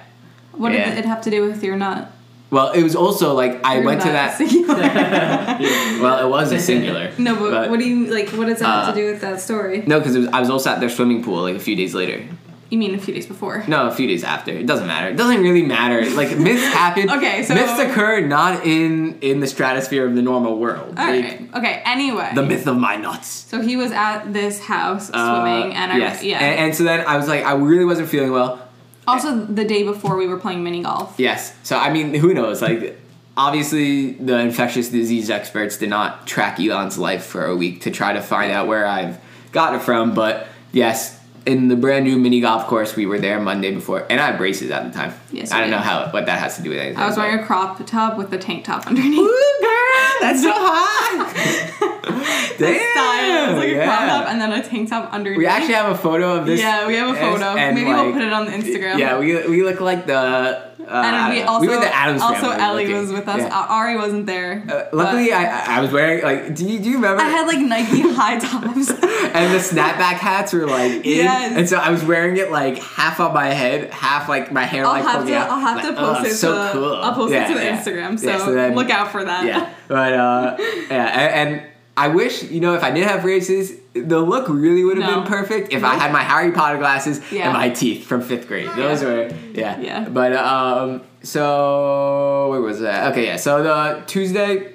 Speaker 2: What
Speaker 1: Yeah.
Speaker 2: did it have to do with your nut?
Speaker 1: Well, it was also like I
Speaker 2: Your
Speaker 1: went to that. Well, it was a singular.
Speaker 2: no, but, what do you like? What does that have
Speaker 1: Uh,
Speaker 2: to do with that story?
Speaker 1: No, because I was also at their swimming pool like a few days later.
Speaker 2: You mean a few days before?
Speaker 1: No, a few days after. It doesn't matter. It doesn't really matter. Like myths happen.
Speaker 2: Okay, so-
Speaker 1: myths occur not in in the stratosphere of the normal world.
Speaker 2: All
Speaker 1: Like,
Speaker 2: right. Okay. Anyway.
Speaker 1: The myth of my nuts.
Speaker 2: So he was at this house
Speaker 1: Uh,
Speaker 2: swimming, and I
Speaker 1: yes.
Speaker 2: yeah.
Speaker 1: And, and so then I was like, I really wasn't feeling well.
Speaker 2: Also, the day before we were playing mini golf.
Speaker 1: Yes. So I mean, who knows? Like, obviously, the infectious disease experts did not track Elon's life for a week to try to find out where I've got it from. But yes, in the brand new mini golf course, we were there Monday before, and I had braces at the time.
Speaker 2: Yes,
Speaker 1: I don't know how what that has to do with anything.
Speaker 2: I was wearing a crop top with a tank top underneath.
Speaker 1: Ooh, that's so hot. Damn.
Speaker 2: Style. It was like a crop
Speaker 1: yeah.
Speaker 2: top and then a tank top underneath.
Speaker 1: We actually have a photo of this.
Speaker 2: yeah, we have a photo. Maybe
Speaker 1: like,
Speaker 2: we'll put it on the Instagram.
Speaker 1: Yeah, we, we look like the. Uh,
Speaker 2: we also
Speaker 1: we were the Adams
Speaker 2: also
Speaker 1: family
Speaker 2: Ellie
Speaker 1: looking.
Speaker 2: was with us.
Speaker 1: Yeah.
Speaker 2: Ari wasn't there.
Speaker 1: Uh, luckily, I I was wearing like. Do you do you remember?
Speaker 2: I had like Nike high tops.
Speaker 1: and the snapback hats were like in,
Speaker 2: Yes.
Speaker 1: and so I was wearing it like half on my head, half like my hair
Speaker 2: I'll
Speaker 1: like
Speaker 2: have to.
Speaker 1: out.
Speaker 2: I'll have
Speaker 1: Like,
Speaker 2: to post
Speaker 1: oh,
Speaker 2: it.
Speaker 1: So
Speaker 2: to,
Speaker 1: cool.
Speaker 2: I'll post
Speaker 1: Yeah,
Speaker 2: it to the
Speaker 1: yeah.
Speaker 2: Instagram. So,
Speaker 1: so then-
Speaker 2: look out for that.
Speaker 1: Yeah, but uh, yeah, and, and I wish you know if I did have braces, the look really would have
Speaker 2: No.
Speaker 1: been perfect if I had my Harry Potter glasses
Speaker 2: Yeah.
Speaker 1: and my teeth from fifth grade. Those were yeah.
Speaker 2: Yeah.
Speaker 1: But um, so where was that? Okay, yeah. So the Tuesday.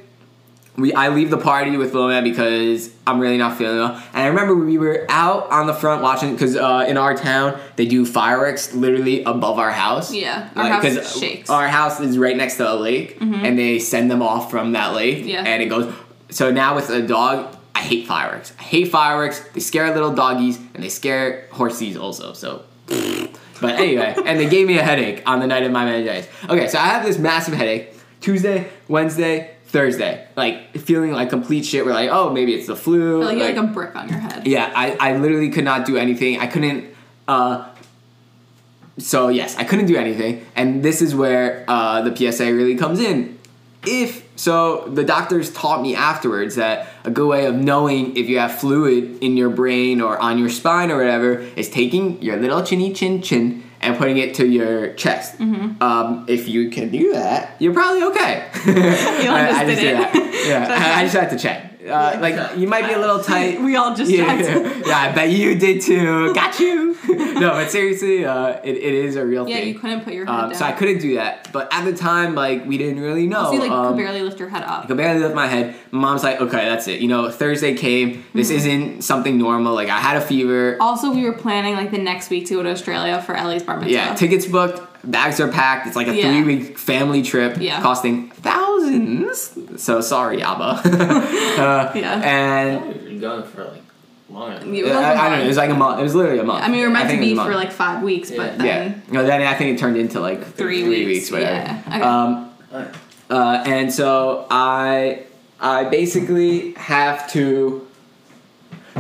Speaker 1: We, I leave the party with Lil Man because I'm really not feeling well. And I remember we were out on the front watching because uh, in our town they do fireworks literally above our house.
Speaker 2: Yeah, our
Speaker 1: Like,
Speaker 2: house shakes.
Speaker 1: Our house is right next to a lake, and they send them off from that lake.
Speaker 2: Yeah.
Speaker 1: And it goes. So now with a dog, I hate fireworks. I hate fireworks. They scare little doggies, and they scare horsies also. So. But anyway, and they gave me a headache on the night of my meningitis. Okay, so I have this massive headache. Tuesday, Wednesday, Thursday, like feeling like complete shit. We're like, oh, maybe it's the flu.
Speaker 2: Like, had, like a brick on your head.
Speaker 1: Yeah, I, I literally could not do anything. I couldn't. Uh, so yes, I couldn't do anything, and this is where uh, the PSA really comes in. If so, the doctors taught me afterwards that a good way of knowing if you have fluid in your brain or on your spine or whatever is taking your little chinny chin chin and putting it to your chest.
Speaker 2: Mm-hmm.
Speaker 1: Um, if you can do that, you're probably okay.
Speaker 2: Elon just did it.
Speaker 1: that. Yeah, I, I just had to check. Uh, like you might be a little tight.
Speaker 2: We all just
Speaker 1: Yeah,
Speaker 2: checked.
Speaker 1: yeah, I bet you did too. Got you. no, but seriously, uh, it, it is a real
Speaker 2: Yeah,
Speaker 1: thing.
Speaker 2: Yeah, you couldn't put your head
Speaker 1: um,
Speaker 2: down.
Speaker 1: so I couldn't do that. But at the time, like we didn't really know.
Speaker 2: You like
Speaker 1: um,
Speaker 2: could barely lift your head up.
Speaker 1: I could barely lift my head. Mom's like, okay, that's it. You know, Thursday came. This
Speaker 2: Mm-hmm.
Speaker 1: isn't something normal. Like I had a fever.
Speaker 2: Also, we were planning like the next week to go to Australia for Ellie's bar mitzvah.
Speaker 1: Yeah, tickets booked. Bags are packed. It's like a
Speaker 2: Yeah.
Speaker 1: three week family trip
Speaker 2: Yeah.
Speaker 1: costing thousands. So sorry, Abba. uh,
Speaker 2: Yeah.
Speaker 1: And
Speaker 3: You're going for like Long.
Speaker 2: You were
Speaker 1: I,
Speaker 2: like
Speaker 1: don't know.
Speaker 2: month.
Speaker 1: It was like a month. It was literally a month.
Speaker 2: I mean, we were meant to
Speaker 1: it
Speaker 2: be
Speaker 1: was a
Speaker 2: for like five weeks, but
Speaker 3: Yeah.
Speaker 1: yeah.
Speaker 2: then
Speaker 1: No, then I think it turned into like
Speaker 2: Three
Speaker 1: three
Speaker 2: weeks,
Speaker 1: weeks, whatever.
Speaker 2: yeah. Okay.
Speaker 1: Um,
Speaker 3: Alright.
Speaker 1: uh, and so I I basically have to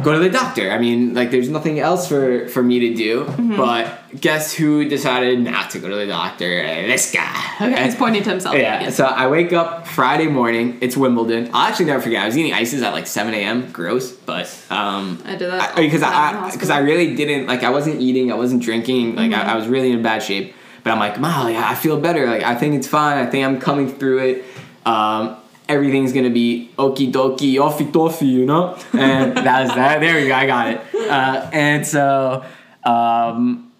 Speaker 1: go to the doctor. I mean, like there's nothing else for for me to do.
Speaker 2: Mm-hmm.
Speaker 1: But guess who decided not to go to the doctor? This guy. Okay.
Speaker 2: he's pointing to himself.
Speaker 1: Yeah,
Speaker 2: again.
Speaker 1: so I wake up Friday morning. It's Wimbledon. I'll actually never forget. I was eating ices at like 7 a.m. Gross, but um,
Speaker 2: I did that
Speaker 1: because I because I,
Speaker 2: hospital.
Speaker 1: really didn't like I wasn't eating. I wasn't drinking. Like
Speaker 2: Mm-hmm.
Speaker 1: I, I was really in bad shape. But I'm like, Molly, I feel better. Like I think it's fine. I think I'm coming through it. Um, everything's gonna be okie dokie, offy toffee, you know. And that was that. There we go. I got it. Uh, and so um,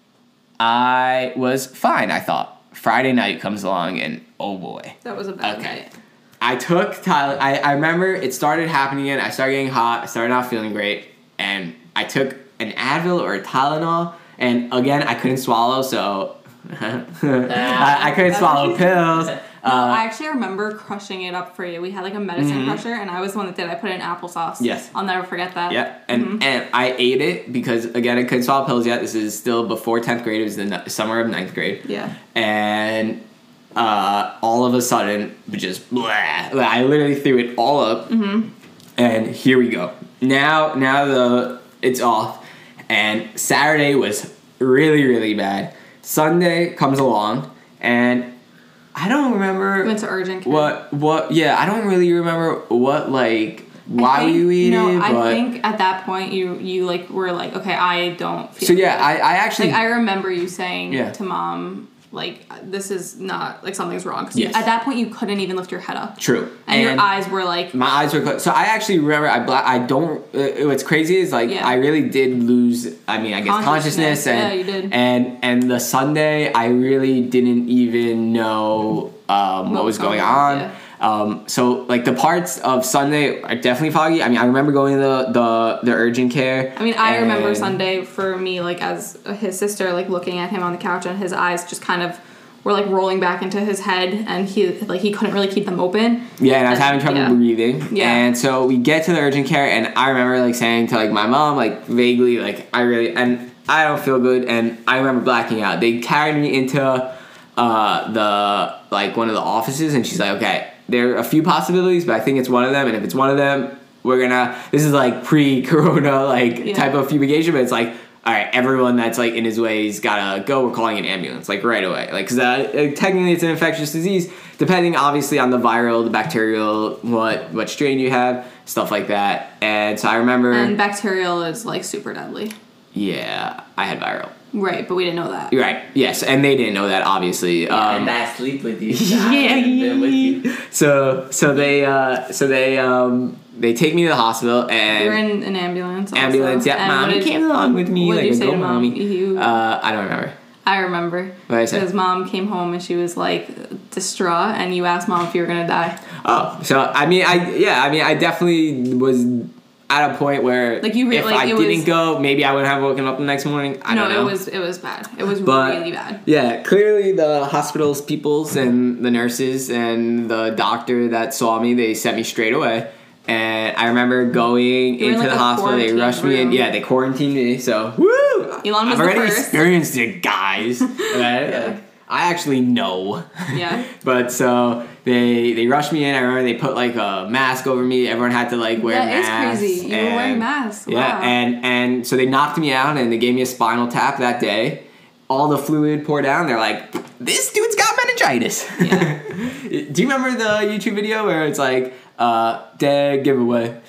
Speaker 1: I was fine. I thought Friday night comes along and oh boy.
Speaker 2: that was a bad
Speaker 1: Okay.
Speaker 2: night.
Speaker 1: I took Tyler. I, I remember it started happening again. I started getting hot. I started not feeling great, and I took an Advil or a Tylenol, and again I couldn't swallow, so I, I couldn't swallow
Speaker 2: what she
Speaker 1: pills.
Speaker 2: I
Speaker 1: Uh,
Speaker 2: actually remember crushing it up for you. We had like a medicine crusher, and I was the one that did. I put it in applesauce.
Speaker 1: Mm-hmm. Yes.
Speaker 2: I'll never forget that.
Speaker 1: yeah, and
Speaker 2: Mm-hmm.
Speaker 1: and I ate it because again I couldn't swallow pills yet. This is still before tenth grade. It was the summer of ninth grade.
Speaker 2: Yeah.
Speaker 1: and uh, all of a sudden, just blah. I literally threw it all up,
Speaker 2: Mm-hmm.
Speaker 1: and here we go. Now, now the it's off, and Saturday was really, really bad. Sunday comes along, and I don't remember
Speaker 2: We went to urgent care.
Speaker 1: what what. Yeah, I don't really remember what like why
Speaker 2: think,
Speaker 1: you eat
Speaker 2: no,
Speaker 1: it,
Speaker 2: I think at that point you you like were like, okay, I don't feel.
Speaker 1: so yeah,
Speaker 2: good.
Speaker 1: I I actually
Speaker 2: like I remember you saying
Speaker 1: Yeah.
Speaker 2: to mom like this is not like something's wrong because
Speaker 1: Yes.
Speaker 2: at that point you couldn't even lift your head up
Speaker 1: true
Speaker 2: and, your eyes were like
Speaker 1: My eyes were closed. So I actually remember. I bla- I don't. Uh, what's crazy is like
Speaker 2: Yeah.
Speaker 1: I really did lose. I mean, I guess
Speaker 2: Consciousness.
Speaker 1: consciousness, and
Speaker 2: Yeah, you did.
Speaker 1: and and the Sunday I really didn't even know um, what, was going on.
Speaker 2: yeah.
Speaker 1: Um, so like the parts of Sunday are definitely foggy. I mean, I remember going to the the, the urgent care.
Speaker 2: I mean, I remember Sunday for me, like as his sister, like looking at him on the couch, and his eyes just kind of were like rolling back into his head, and he like he couldn't really keep them open.
Speaker 1: Yeah, and I was having trouble
Speaker 2: yeah.
Speaker 1: breathing.
Speaker 2: Yeah.
Speaker 1: And so we get to the urgent care, and I remember like saying to like my mom, like vaguely, like I really and I don't feel good, and I remember blacking out. They carried me into uh, the like one of the offices, and she's like, okay, there are a few possibilities, but I think it's one of them, and if it's one of them, we're gonna. This is like pre-corona like
Speaker 2: Yeah.
Speaker 1: type of fumigation, but it's like. All right, everyone that's like in his ways gotta go. We're calling an ambulance, like right away, like because uh, uh, technically it's an infectious disease. Depending, obviously, on the viral, the bacterial, what what strain you have, stuff like that. And so I remember,
Speaker 2: And bacterial is like super deadly,
Speaker 1: yeah, I had viral.
Speaker 2: right? But we didn't know that.
Speaker 1: Right. Yes, and they didn't know that, obviously. Um,
Speaker 3: and I sleep with you.
Speaker 1: yeah,
Speaker 3: with you.
Speaker 1: So so they uh, so they um, they take me to the hospital and
Speaker 2: We were in an ambulance. Also.
Speaker 1: ambulance. Yeah,
Speaker 2: And what
Speaker 1: mommy
Speaker 2: did-
Speaker 1: came along with me.
Speaker 2: what did you say to mom?
Speaker 1: mommy.
Speaker 2: You-
Speaker 1: Uh, I don't remember.
Speaker 2: I remember.
Speaker 1: What did I say?
Speaker 2: Because mom came home and she was like distraught, and you asked mom if you were gonna die.
Speaker 1: Oh, so I mean, I yeah, I mean, I definitely was at a point where
Speaker 2: Like, you re-
Speaker 1: if
Speaker 2: like,
Speaker 1: I didn't
Speaker 2: was-
Speaker 1: go, maybe I wouldn't have woken up the next morning. I
Speaker 2: no,
Speaker 1: don't know.
Speaker 2: No, it was it was bad. It was
Speaker 1: But-
Speaker 2: really bad.
Speaker 1: Yeah, clearly the hospital's peoples and the nurses and the doctor that saw me, they sent me straight away. And I remember going
Speaker 2: You were in,
Speaker 1: into
Speaker 2: like,
Speaker 1: the hospital. They rushed me in. Yeah, they quarantined me. So woo!
Speaker 2: Elon was
Speaker 1: I've already
Speaker 2: first.
Speaker 1: experienced it, guys. Right?
Speaker 3: Yeah.
Speaker 1: I actually know.
Speaker 2: Yeah.
Speaker 1: but so they they rushed me in. I remember they put like a mask over me. Everyone had to like wear
Speaker 2: That is
Speaker 1: masks.
Speaker 2: crazy. You were wearing
Speaker 1: and-
Speaker 2: masks.
Speaker 1: Yeah,
Speaker 2: Wow.
Speaker 1: and and so they knocked me out and they gave me a spinal tap that day. All the fluid poured down. They're like, "This dude's got meningitis."
Speaker 2: Yeah.
Speaker 1: Do you remember the YouTube video where it's like, uh, "Dead giveaway"?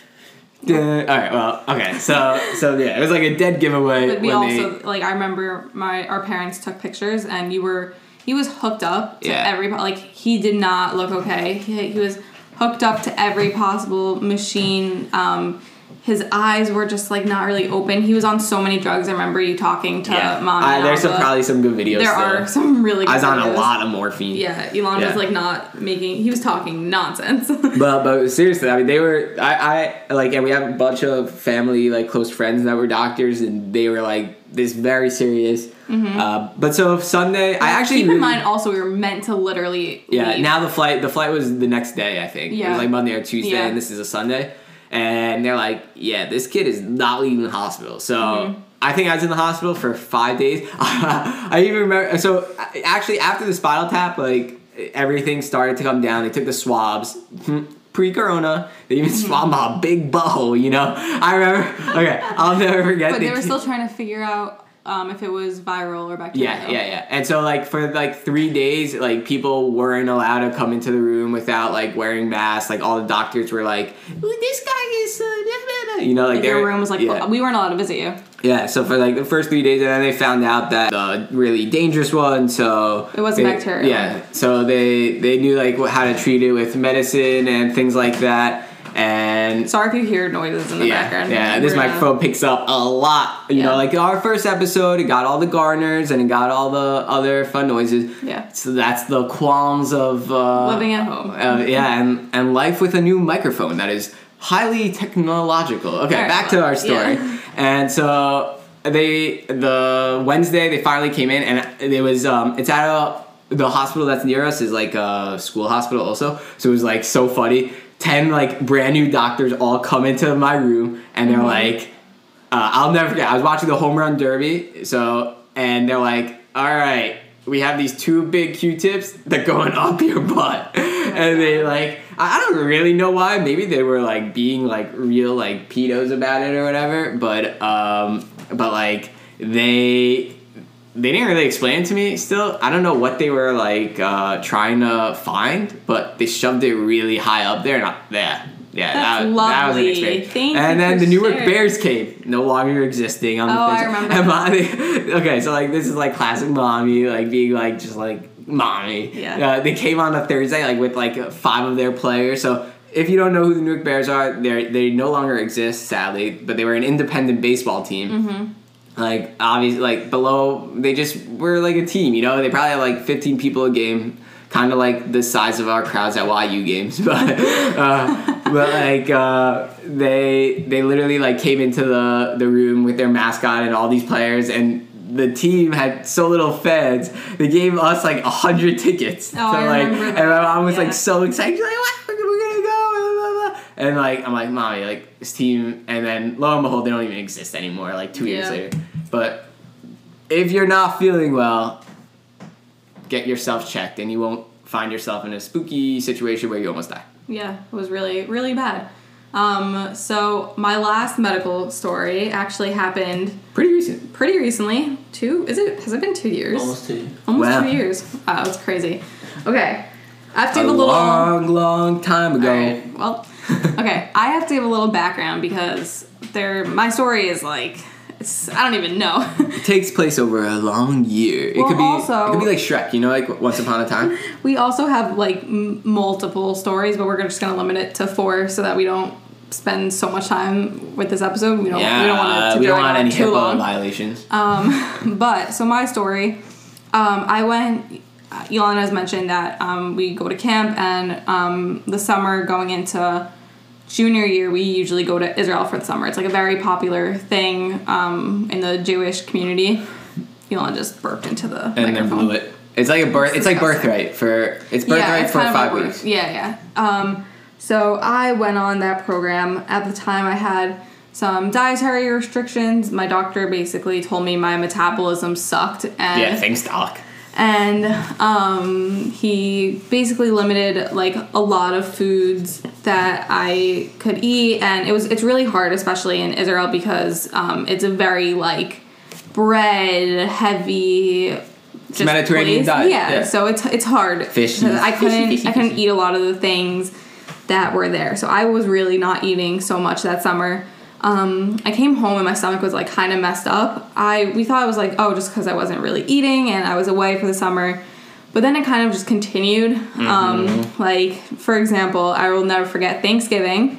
Speaker 1: Dead. All right. Well, okay. So so yeah, it was like a dead giveaway
Speaker 2: But we also like I remember my our parents took pictures and you were he was hooked up to
Speaker 1: Yeah.
Speaker 2: every like he did not look okay. He, he was hooked up to every possible machine. Um, his eyes were just like not really open. He was on so many drugs. I remember you talking to.
Speaker 1: Yeah.
Speaker 2: mom.
Speaker 1: I-
Speaker 2: and
Speaker 1: there's some, probably some good videos.
Speaker 2: there
Speaker 1: still.
Speaker 2: are some really. Good
Speaker 1: I was on a lot of morphine.
Speaker 2: Yeah, Elon
Speaker 1: Yeah.
Speaker 2: was like not making. He was talking nonsense.
Speaker 1: But but seriously, I mean, they were I, I like, and we have a bunch of family like close friends that were doctors, and they were like this very serious. Uh, but so Sunday, I actually
Speaker 2: keep
Speaker 1: really,
Speaker 2: in mind also we were meant to literally.
Speaker 1: yeah.
Speaker 2: leave.
Speaker 1: Now the flight the flight was the next day, I think. It
Speaker 2: Yeah.
Speaker 1: was like Monday or Tuesday,
Speaker 2: Yeah.
Speaker 1: and this is a Sunday. And they're like, "Yeah, this kid is not leaving the hospital." So.
Speaker 2: Mm-hmm.
Speaker 1: I think I was in the hospital for five days. I even remember. So actually, after the spinal tap, like everything started to come down. They took the swabs hmm, pre-corona. They even
Speaker 2: Mm-hmm.
Speaker 1: swabbed my big butthole. You know, I remember. Okay, I'll never forget.
Speaker 2: But they
Speaker 1: the
Speaker 2: were still trying to figure out um, if it was viral or bacterial.
Speaker 1: yeah, yeah, yeah. And so like for like three days, like people weren't allowed to come into the room without like wearing masks. Like all the doctors were like, "This guy is," uh, you know, like,
Speaker 2: Like your room was like
Speaker 1: yeah.
Speaker 2: we weren't allowed to visit you.
Speaker 1: Yeah, so for like the first three days, and then they found out that the really dangerous one. So
Speaker 2: It wasn't
Speaker 1: they-
Speaker 2: bacterial.
Speaker 1: Yeah, so they they knew like how to treat it with medicine and things like that. And
Speaker 2: Sorry if you hear noises in the
Speaker 1: yeah,
Speaker 2: background.
Speaker 1: yeah, this microphone picks up a lot. You
Speaker 2: Yeah.
Speaker 1: know, like our first episode, it got all the garners and it got all the other fun noises.
Speaker 2: Yeah.
Speaker 1: So that's the qualms of uh,
Speaker 2: Living at home.
Speaker 1: uh, yeah, and and life with a new microphone that is highly technological. Okay, back to our story.
Speaker 2: yeah.
Speaker 1: And so they the Wednesday they finally came in, and it was um it's at a the hospital that's near us is like a school hospital also. So it was like so funny. Ten like brand new doctors all come into my room, and they're
Speaker 2: Mm-hmm.
Speaker 1: like, uh, I'll never forget. I was watching the home run derby, so and they're like, all right. We have these two big Q-tips that going up your butt, and they like I I don't really know why. Maybe they were like being like real like pedos about it or whatever. But um, but like they they didn't really explain it to me. Still, I don't know what they were like uh, trying to find, but they shoved it really high up there. And I, yeah, yeah,
Speaker 2: That's
Speaker 1: that, that was an experience.
Speaker 2: Thank
Speaker 1: and then the Newark
Speaker 2: sharing.
Speaker 1: Bears came, no longer existing on the
Speaker 2: Oh, I remember
Speaker 1: And mommy, okay, so like this is like classic mommy, like being like just like mommy.
Speaker 2: Yeah.
Speaker 1: Uh, they came on a Thursday like with like five of their players. So if you don't know who the Newark Bears are, they they no longer exist, sadly. But they were an independent baseball team.
Speaker 2: Mm-hmm.
Speaker 1: Like obviously, like below, they just were like a team. You know, they probably had like fifteen people a game. Kind of like the size of our crowds at YU games, but uh, but like uh, they they literally like came into the the room with their mascot and all these players and the team had so little fans they gave us like a hundred tickets
Speaker 2: Oh, I
Speaker 1: like
Speaker 2: remember
Speaker 1: and my mom was
Speaker 2: Yeah.
Speaker 1: like so excited she's like what and like I'm like mommy like this team and then lo and behold they don't even exist anymore like two years later but if you're not feeling well get yourself checked and you won't find yourself in a spooky situation where you almost die
Speaker 2: Yeah, it was really, really bad. Um, so my last medical story actually happened
Speaker 1: pretty recent
Speaker 2: pretty recently. Two is it has it been two years?
Speaker 3: Almost two.
Speaker 2: Almost
Speaker 1: Wow.
Speaker 2: two years. Wow, it's crazy. Okay. I have to
Speaker 1: a
Speaker 2: give a little
Speaker 1: long long time ago
Speaker 2: Alright, well, okay. I have to give a little background because there, my story is like, it's I don't even know.
Speaker 1: It takes place over a long year. It could be
Speaker 2: also-
Speaker 1: it could be like Shrek, you know, like Once Upon a Time.
Speaker 2: we also have like m- multiple stories, but we're just gonna limit it to four so that we don't spend so much time with this episode. We don't.
Speaker 1: yeah,
Speaker 2: we don't want it to
Speaker 1: we don't want any
Speaker 2: too
Speaker 1: HIPAA
Speaker 2: long.
Speaker 1: violations.
Speaker 2: Um, but so my story, um, I went. Elon has mentioned that um, we go to camp, and um, the summer going into junior year, we usually go to Israel for the summer. It's like a very popular thing um, in the Jewish community. Elon just burped into the
Speaker 1: and then blew it. It's like a birth. It's like birthright for. It's birthright
Speaker 2: it's
Speaker 1: for five weeks.
Speaker 2: Yeah, yeah. Um, so I went on that program. At the time, I had some dietary restrictions. My doctor basically told me my metabolism sucked, and
Speaker 1: Yeah, thanks, Doc.
Speaker 2: And um, he basically limited like a lot of foods that I could eat, and it was it's really hard, especially in Israel, because um, it's a very like bread heavy. just
Speaker 1: Mediterranean
Speaker 2: place.
Speaker 1: diet,
Speaker 2: Yeah,
Speaker 1: yeah.
Speaker 2: so it's it's hard. Fish. I couldn't
Speaker 1: Fishy, fishy,
Speaker 2: I couldn't
Speaker 1: fishy.
Speaker 2: eat a lot of the things that were there. So I was really not eating so much that summer. Um, I came home and my stomach was like kind of messed up. I we thought it was like oh just because I wasn't really eating and I was away for the summer, but then it kind of just continued. Um, like for example, I will never forget Thanksgiving.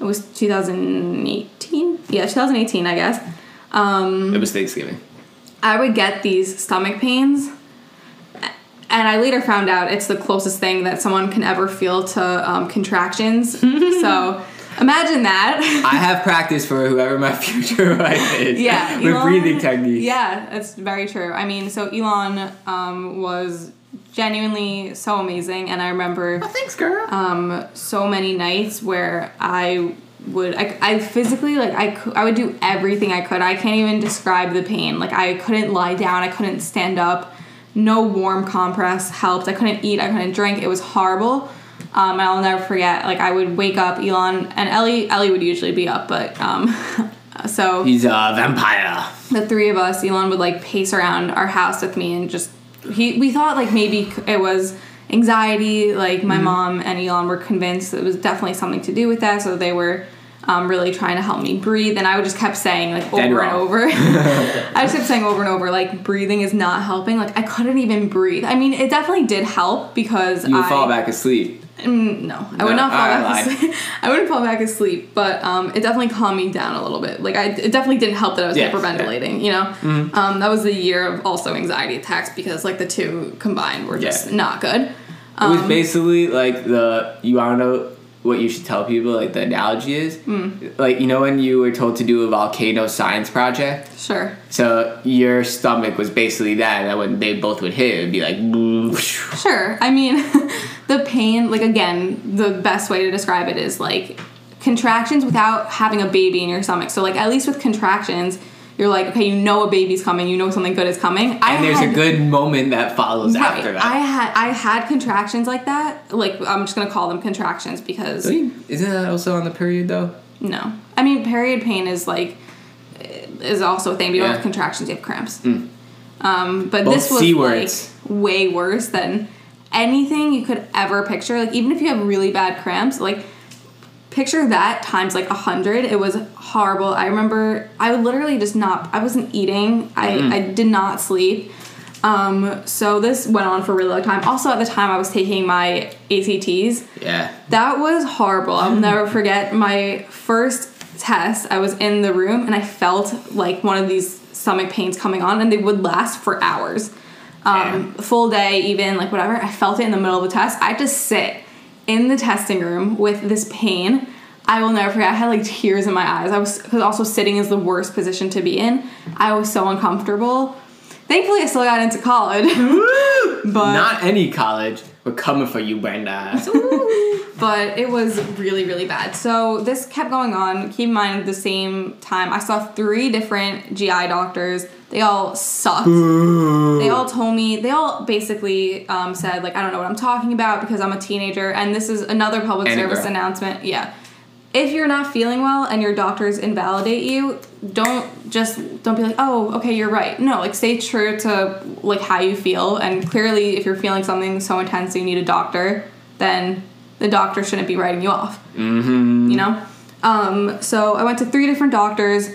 Speaker 2: It was 2018. Yeah, 2018, I guess. Um,
Speaker 1: It was Thanksgiving.
Speaker 2: I would get these stomach pains. And I later found out it's the closest thing that someone can ever feel to um, contractions. so imagine that.
Speaker 1: I have practice for whoever my future wife is.
Speaker 2: yeah.
Speaker 1: with
Speaker 2: Elon-
Speaker 1: breathing techniques.
Speaker 2: Yeah, that's very true. I mean, so Elon um, was genuinely so amazing. And I remember
Speaker 1: Oh, thanks, girl.
Speaker 2: um, so many nights where I would I, I physically like I I would do everything I could. I can't even describe the pain. Like I couldn't lie down. I couldn't stand up. No warm compress helped. I couldn't eat. I couldn't drink. It was horrible. Um, and I'll never forget. Like I would wake up, Elon and Ellie. Ellie would usually be up, but um, so
Speaker 1: He's a vampire.
Speaker 2: the three of us, Elon would like pace around our house with me and just he we thought like maybe it was anxiety. Like
Speaker 1: Mm-hmm.
Speaker 2: my mom and Elon were convinced it was definitely something to do with that, so they were um, really trying to help me breathe. And I would just kept saying like
Speaker 1: Dead
Speaker 2: over and
Speaker 1: wrong.
Speaker 2: over. I just kept saying over and over like breathing is not helping. Like I couldn't even breathe. I mean, it definitely did help because
Speaker 1: You would
Speaker 2: I
Speaker 1: fall back asleep.
Speaker 2: Mm, no, I would not fall
Speaker 1: I
Speaker 2: back asleep. I wouldn't fall back asleep, but um, it definitely calmed me down a little bit. Like I, it definitely didn't help that I was
Speaker 1: Yeah,
Speaker 2: hyperventilating. You know, um, that was the year of also anxiety attacks because like the two combined were just
Speaker 1: Yeah.
Speaker 2: not good.
Speaker 1: It was
Speaker 2: Um,
Speaker 1: basically like the you wanna know what you should tell people like the analogy is
Speaker 2: Hmm.
Speaker 1: like you know when you were told to do a volcano science project
Speaker 2: Sure.
Speaker 1: so your stomach was basically that and when they both would hit it would be like
Speaker 2: Sure. I mean, the pain, like, again, the best way to describe it is like contractions without having a baby in your stomach. So, like, at least with contractions, you're like, okay, you know a baby's coming, you know something good is coming. I
Speaker 1: and there's a good moment that follows
Speaker 2: Right.
Speaker 1: after that
Speaker 2: I had I had contractions like that. Like I'm just gonna call them contractions because
Speaker 1: you- isn't that also on the period though
Speaker 2: no. I mean period pain is like is also a thing. You don't
Speaker 1: Yeah.
Speaker 2: have contractions, you have cramps. Um, but
Speaker 1: Both
Speaker 2: this was
Speaker 1: C
Speaker 2: like way worse than anything you could ever picture. Like even if you have really bad cramps, like picture that times like a hundred. It was horrible. I remember I would literally just not. I wasn't eating.
Speaker 1: Mm-hmm.
Speaker 2: I I did not sleep. Um, so this went on for a really long time. Also at the time I was taking my ACTs.
Speaker 1: yeah
Speaker 2: That was horrible. I'll never forget my first test. I was in the room and I felt like one of these stomach pains coming on, and they would last for hours. Um, full day, even like whatever. I felt it in the middle of the test. I had to sit in the testing room with this pain. I will never forget. I had like tears in my eyes. I was because also sitting is the worst position to be in. I was so uncomfortable. Thankfully, I still got into college, but
Speaker 1: not any college we're coming for you Brenda.
Speaker 2: But it was really really bad. So this kept going on. Keep in mind at the same time i saw three different gi doctors. They all sucked. They all told me they all basically um, said like i don't know what i'm talking about because i'm a teenager. And this is another public
Speaker 1: And
Speaker 2: service announcement. Yeah if you're not feeling well and your doctors invalidate you don't just don't be like oh okay you're right. No like stay true to like how you feel. And clearly if you're feeling something so intense that you need a doctor then the doctor shouldn't be writing you off.
Speaker 1: Mm-hmm.
Speaker 2: You know? Um, so i went to three different doctors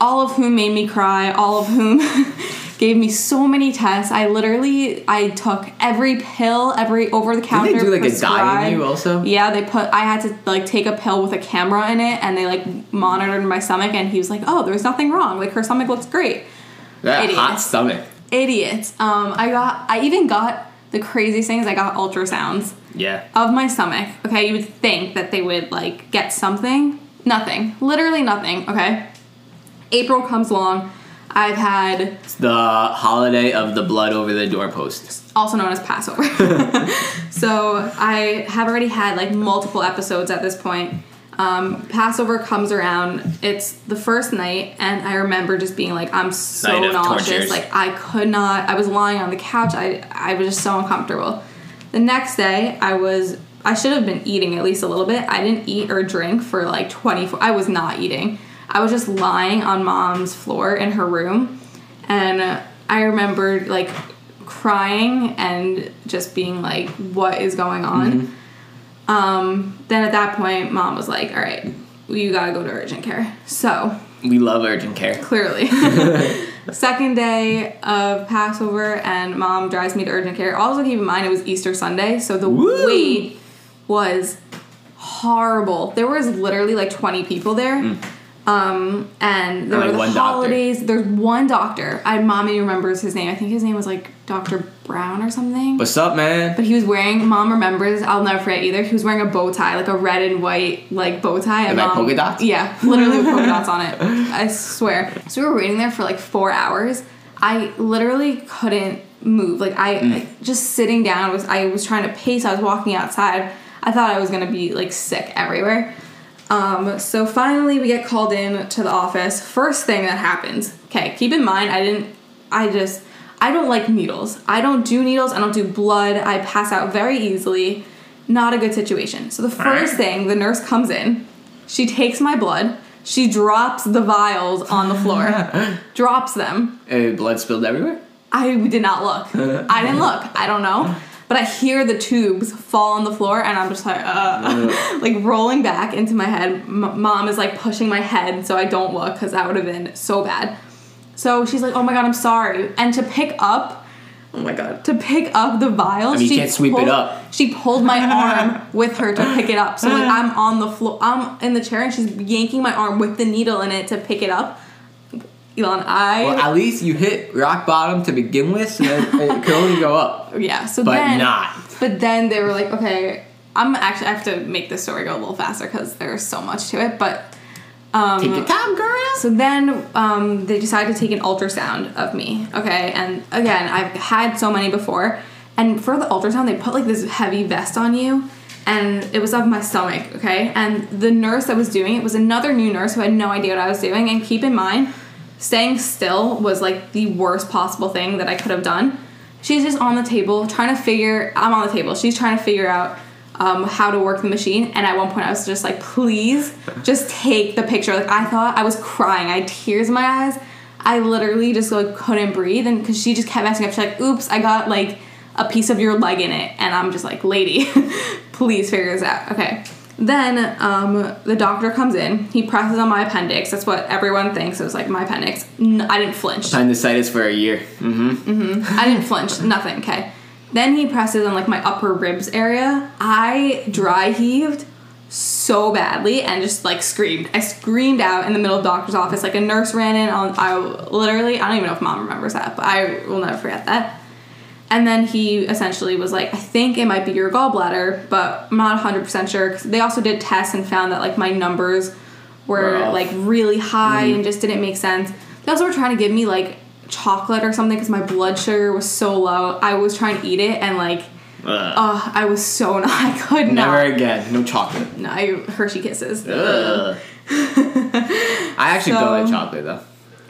Speaker 2: all of whom made me cry all of whom gave me so many tests i literally i took every pill every over the
Speaker 1: did
Speaker 2: counter
Speaker 1: they do like a dye in you also
Speaker 2: yeah, they put. I had to like take a pill with a camera in it, and they like monitored my stomach, and he was like, "Oh, there's nothing wrong. Like her stomach looks great."
Speaker 1: that hot stomach
Speaker 2: Idiots. Um, I got. I even got the craziest things. I got ultrasounds
Speaker 1: yeah
Speaker 2: of my stomach. Okay, you would think that they would like get something. Nothing. Literally nothing. Okay. April comes along. I've had
Speaker 1: it's the holiday of the blood over the doorpost
Speaker 2: also known as Passover. so I have already had like multiple episodes at this point. Um, Passover comes around. It's the first night, and I remember just being like, I'm so nauseous.
Speaker 1: tortures.
Speaker 2: Like I could not. I was lying on the couch. I I was just so uncomfortable. The next day, I was. I should have been eating at least a little bit. I didn't eat or drink for like 24. I was not eating. I was just lying on mom's floor in her room, and I remember like crying and just being like, "What is going on?" Um, then at that point, mom was like, "All right, you gotta go to urgent care." So
Speaker 1: we love urgent care
Speaker 2: clearly, second day of Passover, and mom drives me to urgent care. Also, keep in mind it was Easter Sunday, so the
Speaker 1: Woo!
Speaker 2: wait was horrible. There was literally like twenty people there. Um, and there
Speaker 1: And,
Speaker 2: were the
Speaker 1: one doctor.
Speaker 2: holidays. There's one doctor. I mommy remembers his name. I think his name was like Dr. Brown or something.
Speaker 1: what's up man
Speaker 2: But he was wearing. Mom remembers. I'll never forget either. He was wearing a bow tie, like a red and white like bow tie. And
Speaker 1: like,
Speaker 2: mom,
Speaker 1: polka dots?
Speaker 2: Yeah, literally with polka dots on it. I swear. So we were waiting there for like four hours. I literally couldn't move. Like I
Speaker 1: Mm.
Speaker 2: like, just sitting down was. I was trying to pace. I was walking outside. I thought I was gonna be like sick everywhere. Um, so finally we get called in to the office. First thing that happens. Okay, keep in mind I didn't I just I don't like needles. I don't do needles, I don't do blood. I pass out very easily. Not a good situation. So the first thing the nurse comes in, she takes my blood, she drops the vials on the floor. drops them.
Speaker 1: Uh, blood spilled everywhere.
Speaker 2: I did not look. I didn't look. I don't know. But I hear the tubes fall on the floor, and I'm just like, uh, like rolling back into my head. M- Mom is like pushing my head so I don't look because that would have been so bad. So she's like, "Oh my god, I'm sorry." And to pick up, oh my god, to pick up the vials,
Speaker 1: I mean, you
Speaker 2: she
Speaker 1: can't sweep it
Speaker 2: pulled-
Speaker 1: up.
Speaker 2: She pulled my arm with her to pick it up. So like I'm on the floor, I'm in the chair, and she's yanking my arm with the needle in it to pick it up. Elon, I
Speaker 1: Well, at least you hit rock bottom to begin with, so then it could only go up.
Speaker 2: yeah. So
Speaker 1: But
Speaker 2: then,
Speaker 1: not.
Speaker 2: But then they were like, okay, I'm actually I have to make this story go a little faster because there's so much to it. But um,
Speaker 1: Take your time, girl.
Speaker 2: so then um, they decided to take an ultrasound of me. Okay, and again, I've had so many before, and for the ultrasound, they put like this heavy vest on you, and it was of my stomach. Okay, and the nurse that was doing it was another new nurse who had no idea what I was doing. And keep in mind, staying still was like the worst possible thing that I could have done. She's just on the table trying to figure. I'm on the table. She's trying to figure out um, how to work the machine. And at one point, I was just like, please, just take the picture. Like I thought I was crying. I had tears in my eyes. I literally just like couldn't breathe, and because she just kept messing up. She's like, "Oops, I got like a piece of your leg in it," and I'm just like, "Lady, please figure this out." Okay. Then um, the doctor comes in. He presses on my appendix. That's what everyone thinks. It was like my appendix. N- I didn't flinch.
Speaker 1: Appendicitis for a year. Mm-hmm.
Speaker 2: I didn't flinch. Nothing. Okay. Then he presses on like my upper ribs area. I dry heaved so badly and just like screamed. I screamed out in the middle of the doctor's office. Like a nurse ran in. On, I literally, I don't even know if mom remembers that, but I will never forget that. And then he essentially was like, I think it might be your gallbladder, but I'm not 100% sure. 'Cause they also did tests and found that like my numbers were like really high mm. and just didn't make sense. They also were trying to give me like chocolate or something because my blood sugar was so low. I was trying to eat it and like,
Speaker 1: Ugh.
Speaker 2: oh, I was so not, I could not.
Speaker 1: Never again. No chocolate.
Speaker 2: No, I, Hershey Kisses.
Speaker 1: Ugh. I actually don't like chocolate though.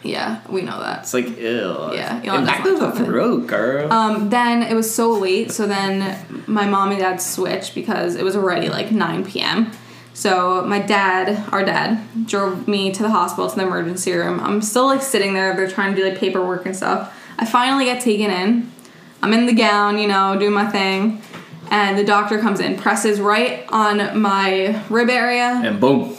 Speaker 2: Yeah, we know that.
Speaker 1: It's like ill.
Speaker 2: Yeah,
Speaker 1: and
Speaker 2: Elon
Speaker 1: back
Speaker 2: doesn't
Speaker 1: to the girl.
Speaker 2: Um, then it was so late, so then my mom and dad switched because it was already like 9 p.m. So my dad, our dad, drove me to the hospital to the emergency room. I'm still like sitting there, they're trying to do like paperwork and stuff. I finally get taken in. I'm in the gown, you know, doing my thing. And the doctor comes in, presses right on my rib area,
Speaker 1: and boom.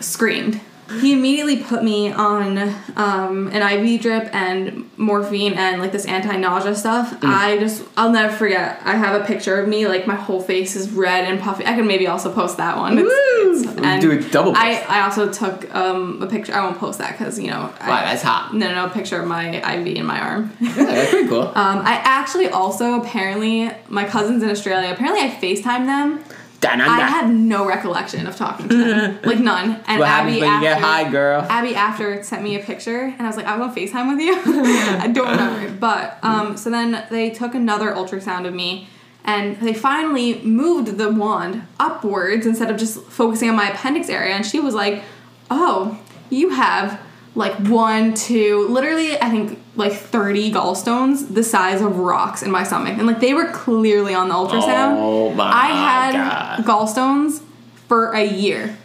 Speaker 2: screamed. He immediately put me on um, an IV drip and morphine and like this anti-nausea stuff. I just I'll never forget. I have a picture of me like my whole face is red and puffy. I can maybe also post that one. It's, it's- and
Speaker 1: do a double
Speaker 2: I
Speaker 1: post.
Speaker 2: I also took um, a picture. I won't post that because you know. I,
Speaker 1: that's hot.
Speaker 2: No, no, a picture of my IV in my arm.
Speaker 1: Yeah, that's pretty cool.
Speaker 2: Um, I actually also apparently my cousins in Australia. Apparently, I Facetimed them. I have no recollection of talking to them, like none. And
Speaker 1: what
Speaker 2: Abby
Speaker 1: when you
Speaker 2: after,
Speaker 1: get high, girl?
Speaker 2: Abby after sent me a picture, and I was like, I was on Facetime with you. I don't remember, but um, so then they took another ultrasound of me, and they finally moved the wand upwards instead of just focusing on my appendix area. And she was like, "Oh, you have." Like one, two, literally, I think like 30 gallstones the size of rocks in my stomach. And like they were clearly on the ultrasound.
Speaker 1: Oh my
Speaker 2: I had
Speaker 1: God.
Speaker 2: gallstones for a year.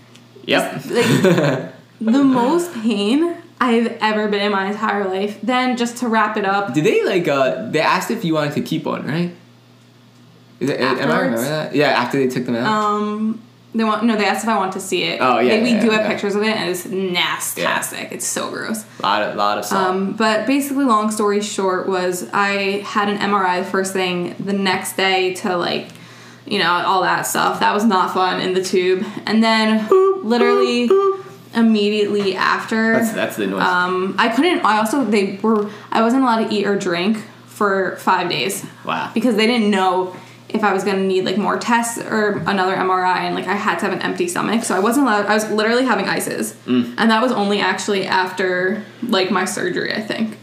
Speaker 1: Yep.
Speaker 2: Like the most pain I've ever been in my entire life. Then just to wrap it up,
Speaker 1: Did they like uh they asked if you wanted to keep one, right? Is it, am I
Speaker 2: Afterwards?
Speaker 1: remember that? Yeah, after they took them out.
Speaker 2: um, they want no. They asked if I want to see it.
Speaker 1: Oh, yeah,
Speaker 2: Like, we
Speaker 1: yeah,
Speaker 2: do
Speaker 1: yeah,
Speaker 2: have
Speaker 1: yeah.
Speaker 2: pictures of it, and it's nastastic. It's so gross.
Speaker 1: A lot of lot of salt.
Speaker 2: Um, but basically, long story short, was I had an MRI the first thing the next day to like, you know, all that stuff. That was not fun in the tube, and then literally immediately after,
Speaker 1: that's that's the noise.
Speaker 2: um, I couldn't. I also they were. I wasn't allowed to eat or drink for five days
Speaker 1: wow.
Speaker 2: because they didn't know if I was gonna need like more tests or another MRI, and like I had to have an empty stomach, so I wasn't allowed. I was literally having ices,
Speaker 1: Mm.
Speaker 2: and that was only actually after like my surgery, I think,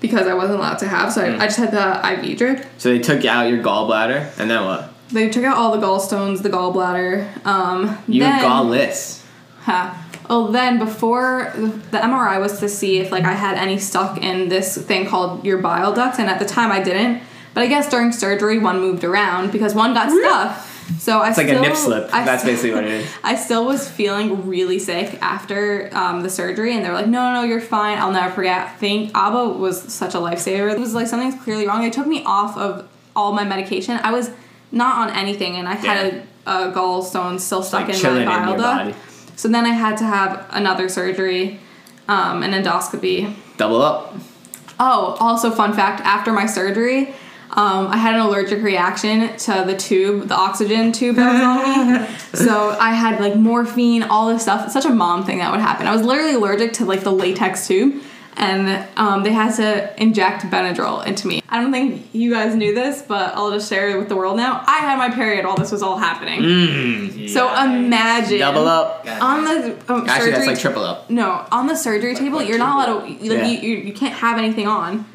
Speaker 2: because I wasn't allowed to have. So
Speaker 1: Mm.
Speaker 2: I, I just had the IV drip.
Speaker 1: So they took out your gallbladder, and then what?
Speaker 2: They took out all the gallstones, the gallbladder. Um,
Speaker 1: You
Speaker 2: then,
Speaker 1: were gallless.
Speaker 2: Huh. Oh, then before the the MRI was to see if like I had any stuck in this thing called your bile ducts, and at the time I didn't. But I guess during surgery one moved around because one got stuck. So I
Speaker 1: It's like
Speaker 2: still,
Speaker 1: a nip slip.
Speaker 2: I
Speaker 1: That's
Speaker 2: still-
Speaker 1: basically what it is.
Speaker 2: I still was feeling really sick after um, the surgery, and they were like, "No, no, you're fine." I'll never forget. I think Abba was such a lifesaver. It was like something's clearly wrong. They took me off of all my medication. I was not on anything, and I had a, a gallstone still stuck
Speaker 1: like
Speaker 2: in my
Speaker 1: chilling in
Speaker 2: bile duct.
Speaker 1: body.
Speaker 2: So then I had to have another surgery, um, an endoscopy.
Speaker 1: Double up.
Speaker 2: Oh, also fun fact: after my surgery, um, I had an allergic reaction to the tube, the oxygen tube that was on me. so I had like morphine, all this stuff. It's such a mom thing that would happen. I was literally allergic to like the latex tube, and um, they had to inject Benadryl into me. I don't think you guys knew this, but I'll just share it with the world now. I had my period while this was all happening. So imagine
Speaker 1: Double up.
Speaker 2: on the um,
Speaker 1: Actually, that's like triple up.
Speaker 2: no, on the surgery table, you're not allowed to. Like,
Speaker 1: Yeah.
Speaker 2: you, you, you can't have anything on.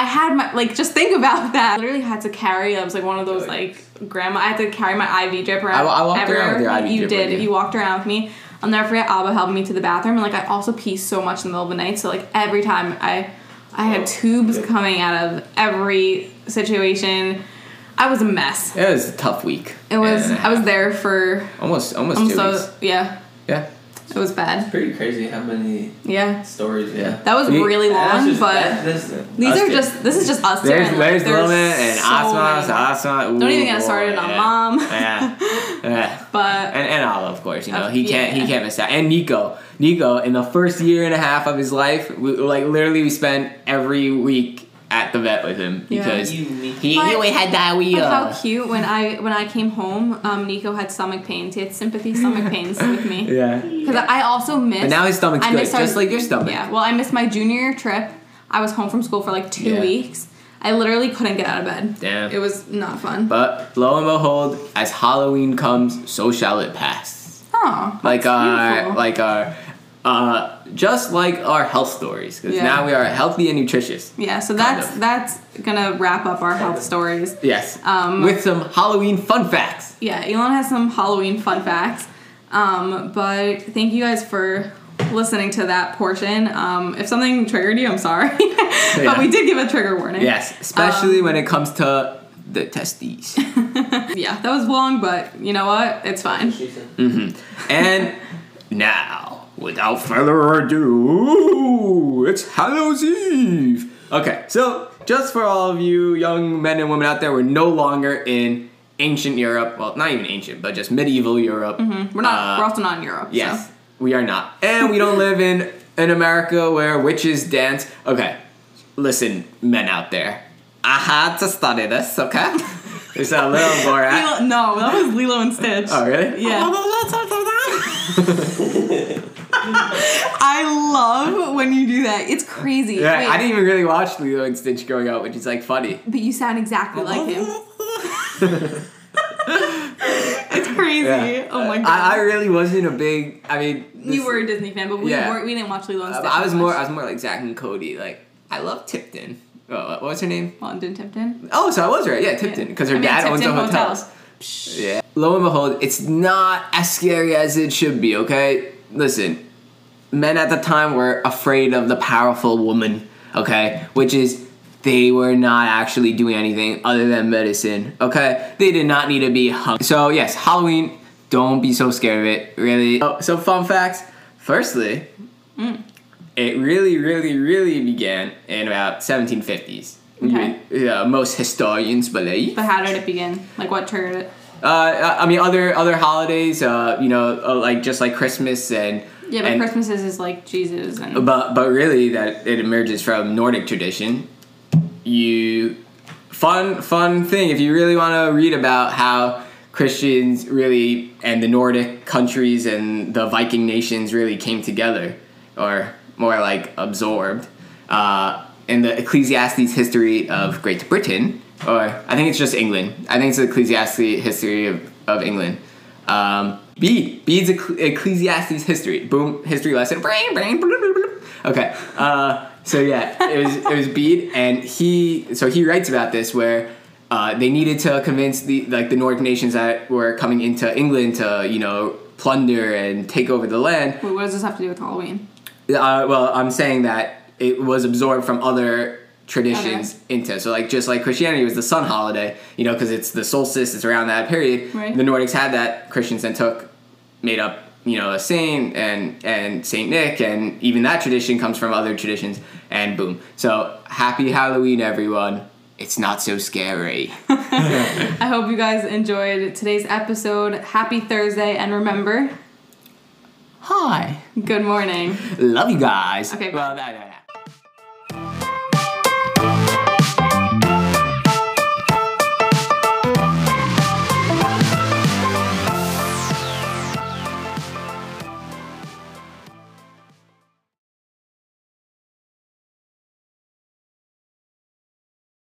Speaker 2: I had my like just think about that. I literally had to carry. I was like one of those like grandma. I had to carry my IV drip around.
Speaker 1: I- I walked around with your. IV
Speaker 2: You
Speaker 1: drip
Speaker 2: did.
Speaker 1: with you.
Speaker 2: You walked around with me. I'll never forget. Abba helped me to the bathroom, and like I also pee so much in the middle of the night. So like every time I, I had oh, tubes coming out of every situation. I was a mess.
Speaker 1: It was a tough week.
Speaker 2: It was. I was there for
Speaker 1: almost almost
Speaker 2: almost
Speaker 1: two
Speaker 2: a,
Speaker 1: weeks.
Speaker 2: yeah.
Speaker 1: Yeah.
Speaker 2: It was bad.
Speaker 3: Pretty crazy how many
Speaker 2: Yeah.
Speaker 3: stories.
Speaker 1: Yeah.
Speaker 2: That was
Speaker 1: We-
Speaker 2: really long,
Speaker 3: just-
Speaker 2: but.
Speaker 3: that- that's-
Speaker 2: These are just. This is just us. two,
Speaker 1: There's
Speaker 2: and,
Speaker 1: there's
Speaker 2: there's
Speaker 1: Loman and
Speaker 2: so
Speaker 1: Asma,
Speaker 2: many.
Speaker 1: Asma.
Speaker 2: Don't even get started on Mom.
Speaker 1: Yeah. yeah.
Speaker 2: But
Speaker 1: And, and Ala, of course, you know
Speaker 2: Uh,
Speaker 1: he can't he can't miss that. And Nico, Nico, in the first year and a half of his life, we, like literally, we spent every week at the vet with him because
Speaker 3: You, me.
Speaker 1: he, he
Speaker 2: But-
Speaker 1: always had
Speaker 2: but how
Speaker 1: diarrhea.
Speaker 2: cute when I when I came home, um, Nico had stomach pains. He had sympathy stomach pains with me.
Speaker 1: Yeah.
Speaker 2: Because I also missed.
Speaker 1: But now his stomach's
Speaker 2: I
Speaker 1: good,
Speaker 2: missed our-
Speaker 1: just like your stomach.
Speaker 2: Yeah. Well, I missed my junior year trip. I was home from school for like two
Speaker 1: Yeah.
Speaker 2: weeks. I literally couldn't get out of bed.
Speaker 1: Damn.
Speaker 2: It was not fun.
Speaker 1: But lo and behold, as Halloween comes, so shall it pass.
Speaker 2: oh,
Speaker 1: Like
Speaker 2: that's
Speaker 1: our
Speaker 2: beautiful.
Speaker 1: like our uh just like our health stories because
Speaker 2: Yeah.
Speaker 1: now we are healthy and nutritious.
Speaker 2: yeah. So
Speaker 1: kind
Speaker 2: that's
Speaker 1: of.
Speaker 2: that's gonna wrap up our health stories.
Speaker 1: Yes.
Speaker 2: Um,
Speaker 1: with some Halloween fun facts.
Speaker 2: Yeah, Elon has some Halloween fun facts. Um, but thank you guys for listening to that portion. Um, if something triggered you, I'm sorry.
Speaker 1: Yeah.
Speaker 2: but we did give a trigger warning.
Speaker 1: Yes, especially
Speaker 2: Um,
Speaker 1: when it comes to the testes.
Speaker 2: Yeah, that was long, but you know what? It's fine.
Speaker 3: She said.
Speaker 1: and now, without further ado, it's Hallows Eve. Okay, so just for all of you young men and women out there, we're no longer in ancient Europe. Well, not even ancient, but just medieval Europe.
Speaker 2: We're not.
Speaker 1: Uh,
Speaker 2: we're also not in Europe.
Speaker 1: Yes,
Speaker 2: So.
Speaker 1: we are not. And we don't live in in America where witches dance. Okay, listen, men out there. I had to study this, okay? It's a little Borat.
Speaker 2: Lilo, no, that was Lilo and Stitch.
Speaker 1: Oh, really?
Speaker 2: Yeah. I love when you do that. It's crazy.
Speaker 1: Yeah,
Speaker 2: Wait,
Speaker 1: I didn't even really watch Lilo and Stitch growing up, which is like funny.
Speaker 2: But you sound exactly like him. It's crazy.
Speaker 1: Yeah.
Speaker 2: Oh my god.
Speaker 1: I, I really wasn't a big. I mean, this-
Speaker 2: you were a Disney fan, but we
Speaker 1: Yeah.
Speaker 2: weren't. We didn't watch Lilo and
Speaker 1: Uh,
Speaker 2: Stitch.
Speaker 1: I was
Speaker 2: that
Speaker 1: more. I was more like Zack and Cody. Like I love Tipton. Oh, what was her name?
Speaker 2: London Tipton.
Speaker 1: Oh, so I was right. Yeah, Tipton, because her
Speaker 2: I mean,
Speaker 1: dad owns a hotel.
Speaker 2: Hotels.
Speaker 1: Yeah. Lo and behold, it's not as scary as it should be. Okay, listen. Men at the time were afraid of the powerful woman. Okay, which is they were not actually doing anything other than medicine. Okay, they did not need to be hung. So yes, Halloween. Don't be so scared of it. Really. Oh, so fun facts. Firstly, it really, really, really began in about 1750s.
Speaker 2: Okay.
Speaker 1: Yeah, most historians believe.
Speaker 2: But how did it begin? Like what triggered it?
Speaker 1: Uh, I mean, other other holidays, uh, you know, uh, like just like Christmas and
Speaker 2: Yeah, but
Speaker 1: and-
Speaker 2: Christmas is, is like Jesus and
Speaker 1: but but really that it emerges from Nordic tradition. You fun fun thing if you really want to read about how Christians really and the Nordic countries and the Viking nations really came together, or more like absorbed. Uh, in the Ecclesiastes history of Great Britain, or I think it's just England. I think it's the Ecclesiastes history of, of England. Um, Bede. Bede's Ecclesiastes history. Boom, history lesson. Okay. Uh, so yeah, it was it was Bede, and he so he writes about this where uh, they needed to convince the like the Nordic nations that were coming into England to you know plunder and take over the land.
Speaker 2: Wait, what does this have to do with Halloween?
Speaker 1: Uh, well, I'm saying that it was absorbed from other traditions into so like just like Christianity was the sun holiday, you know, because it's the solstice, it's around that period.
Speaker 2: Right.
Speaker 1: The Nordics had that. Christians then took, made up, you know, a saint and and Saint Nick, and even that tradition comes from other traditions. And boom. So happy Halloween, everyone. It's not so scary.
Speaker 2: I hope you guys enjoyed today's episode. Happy Thursday, and remember,
Speaker 1: Hi.
Speaker 2: good morning.
Speaker 1: Love you guys.
Speaker 2: Okay.
Speaker 1: Well,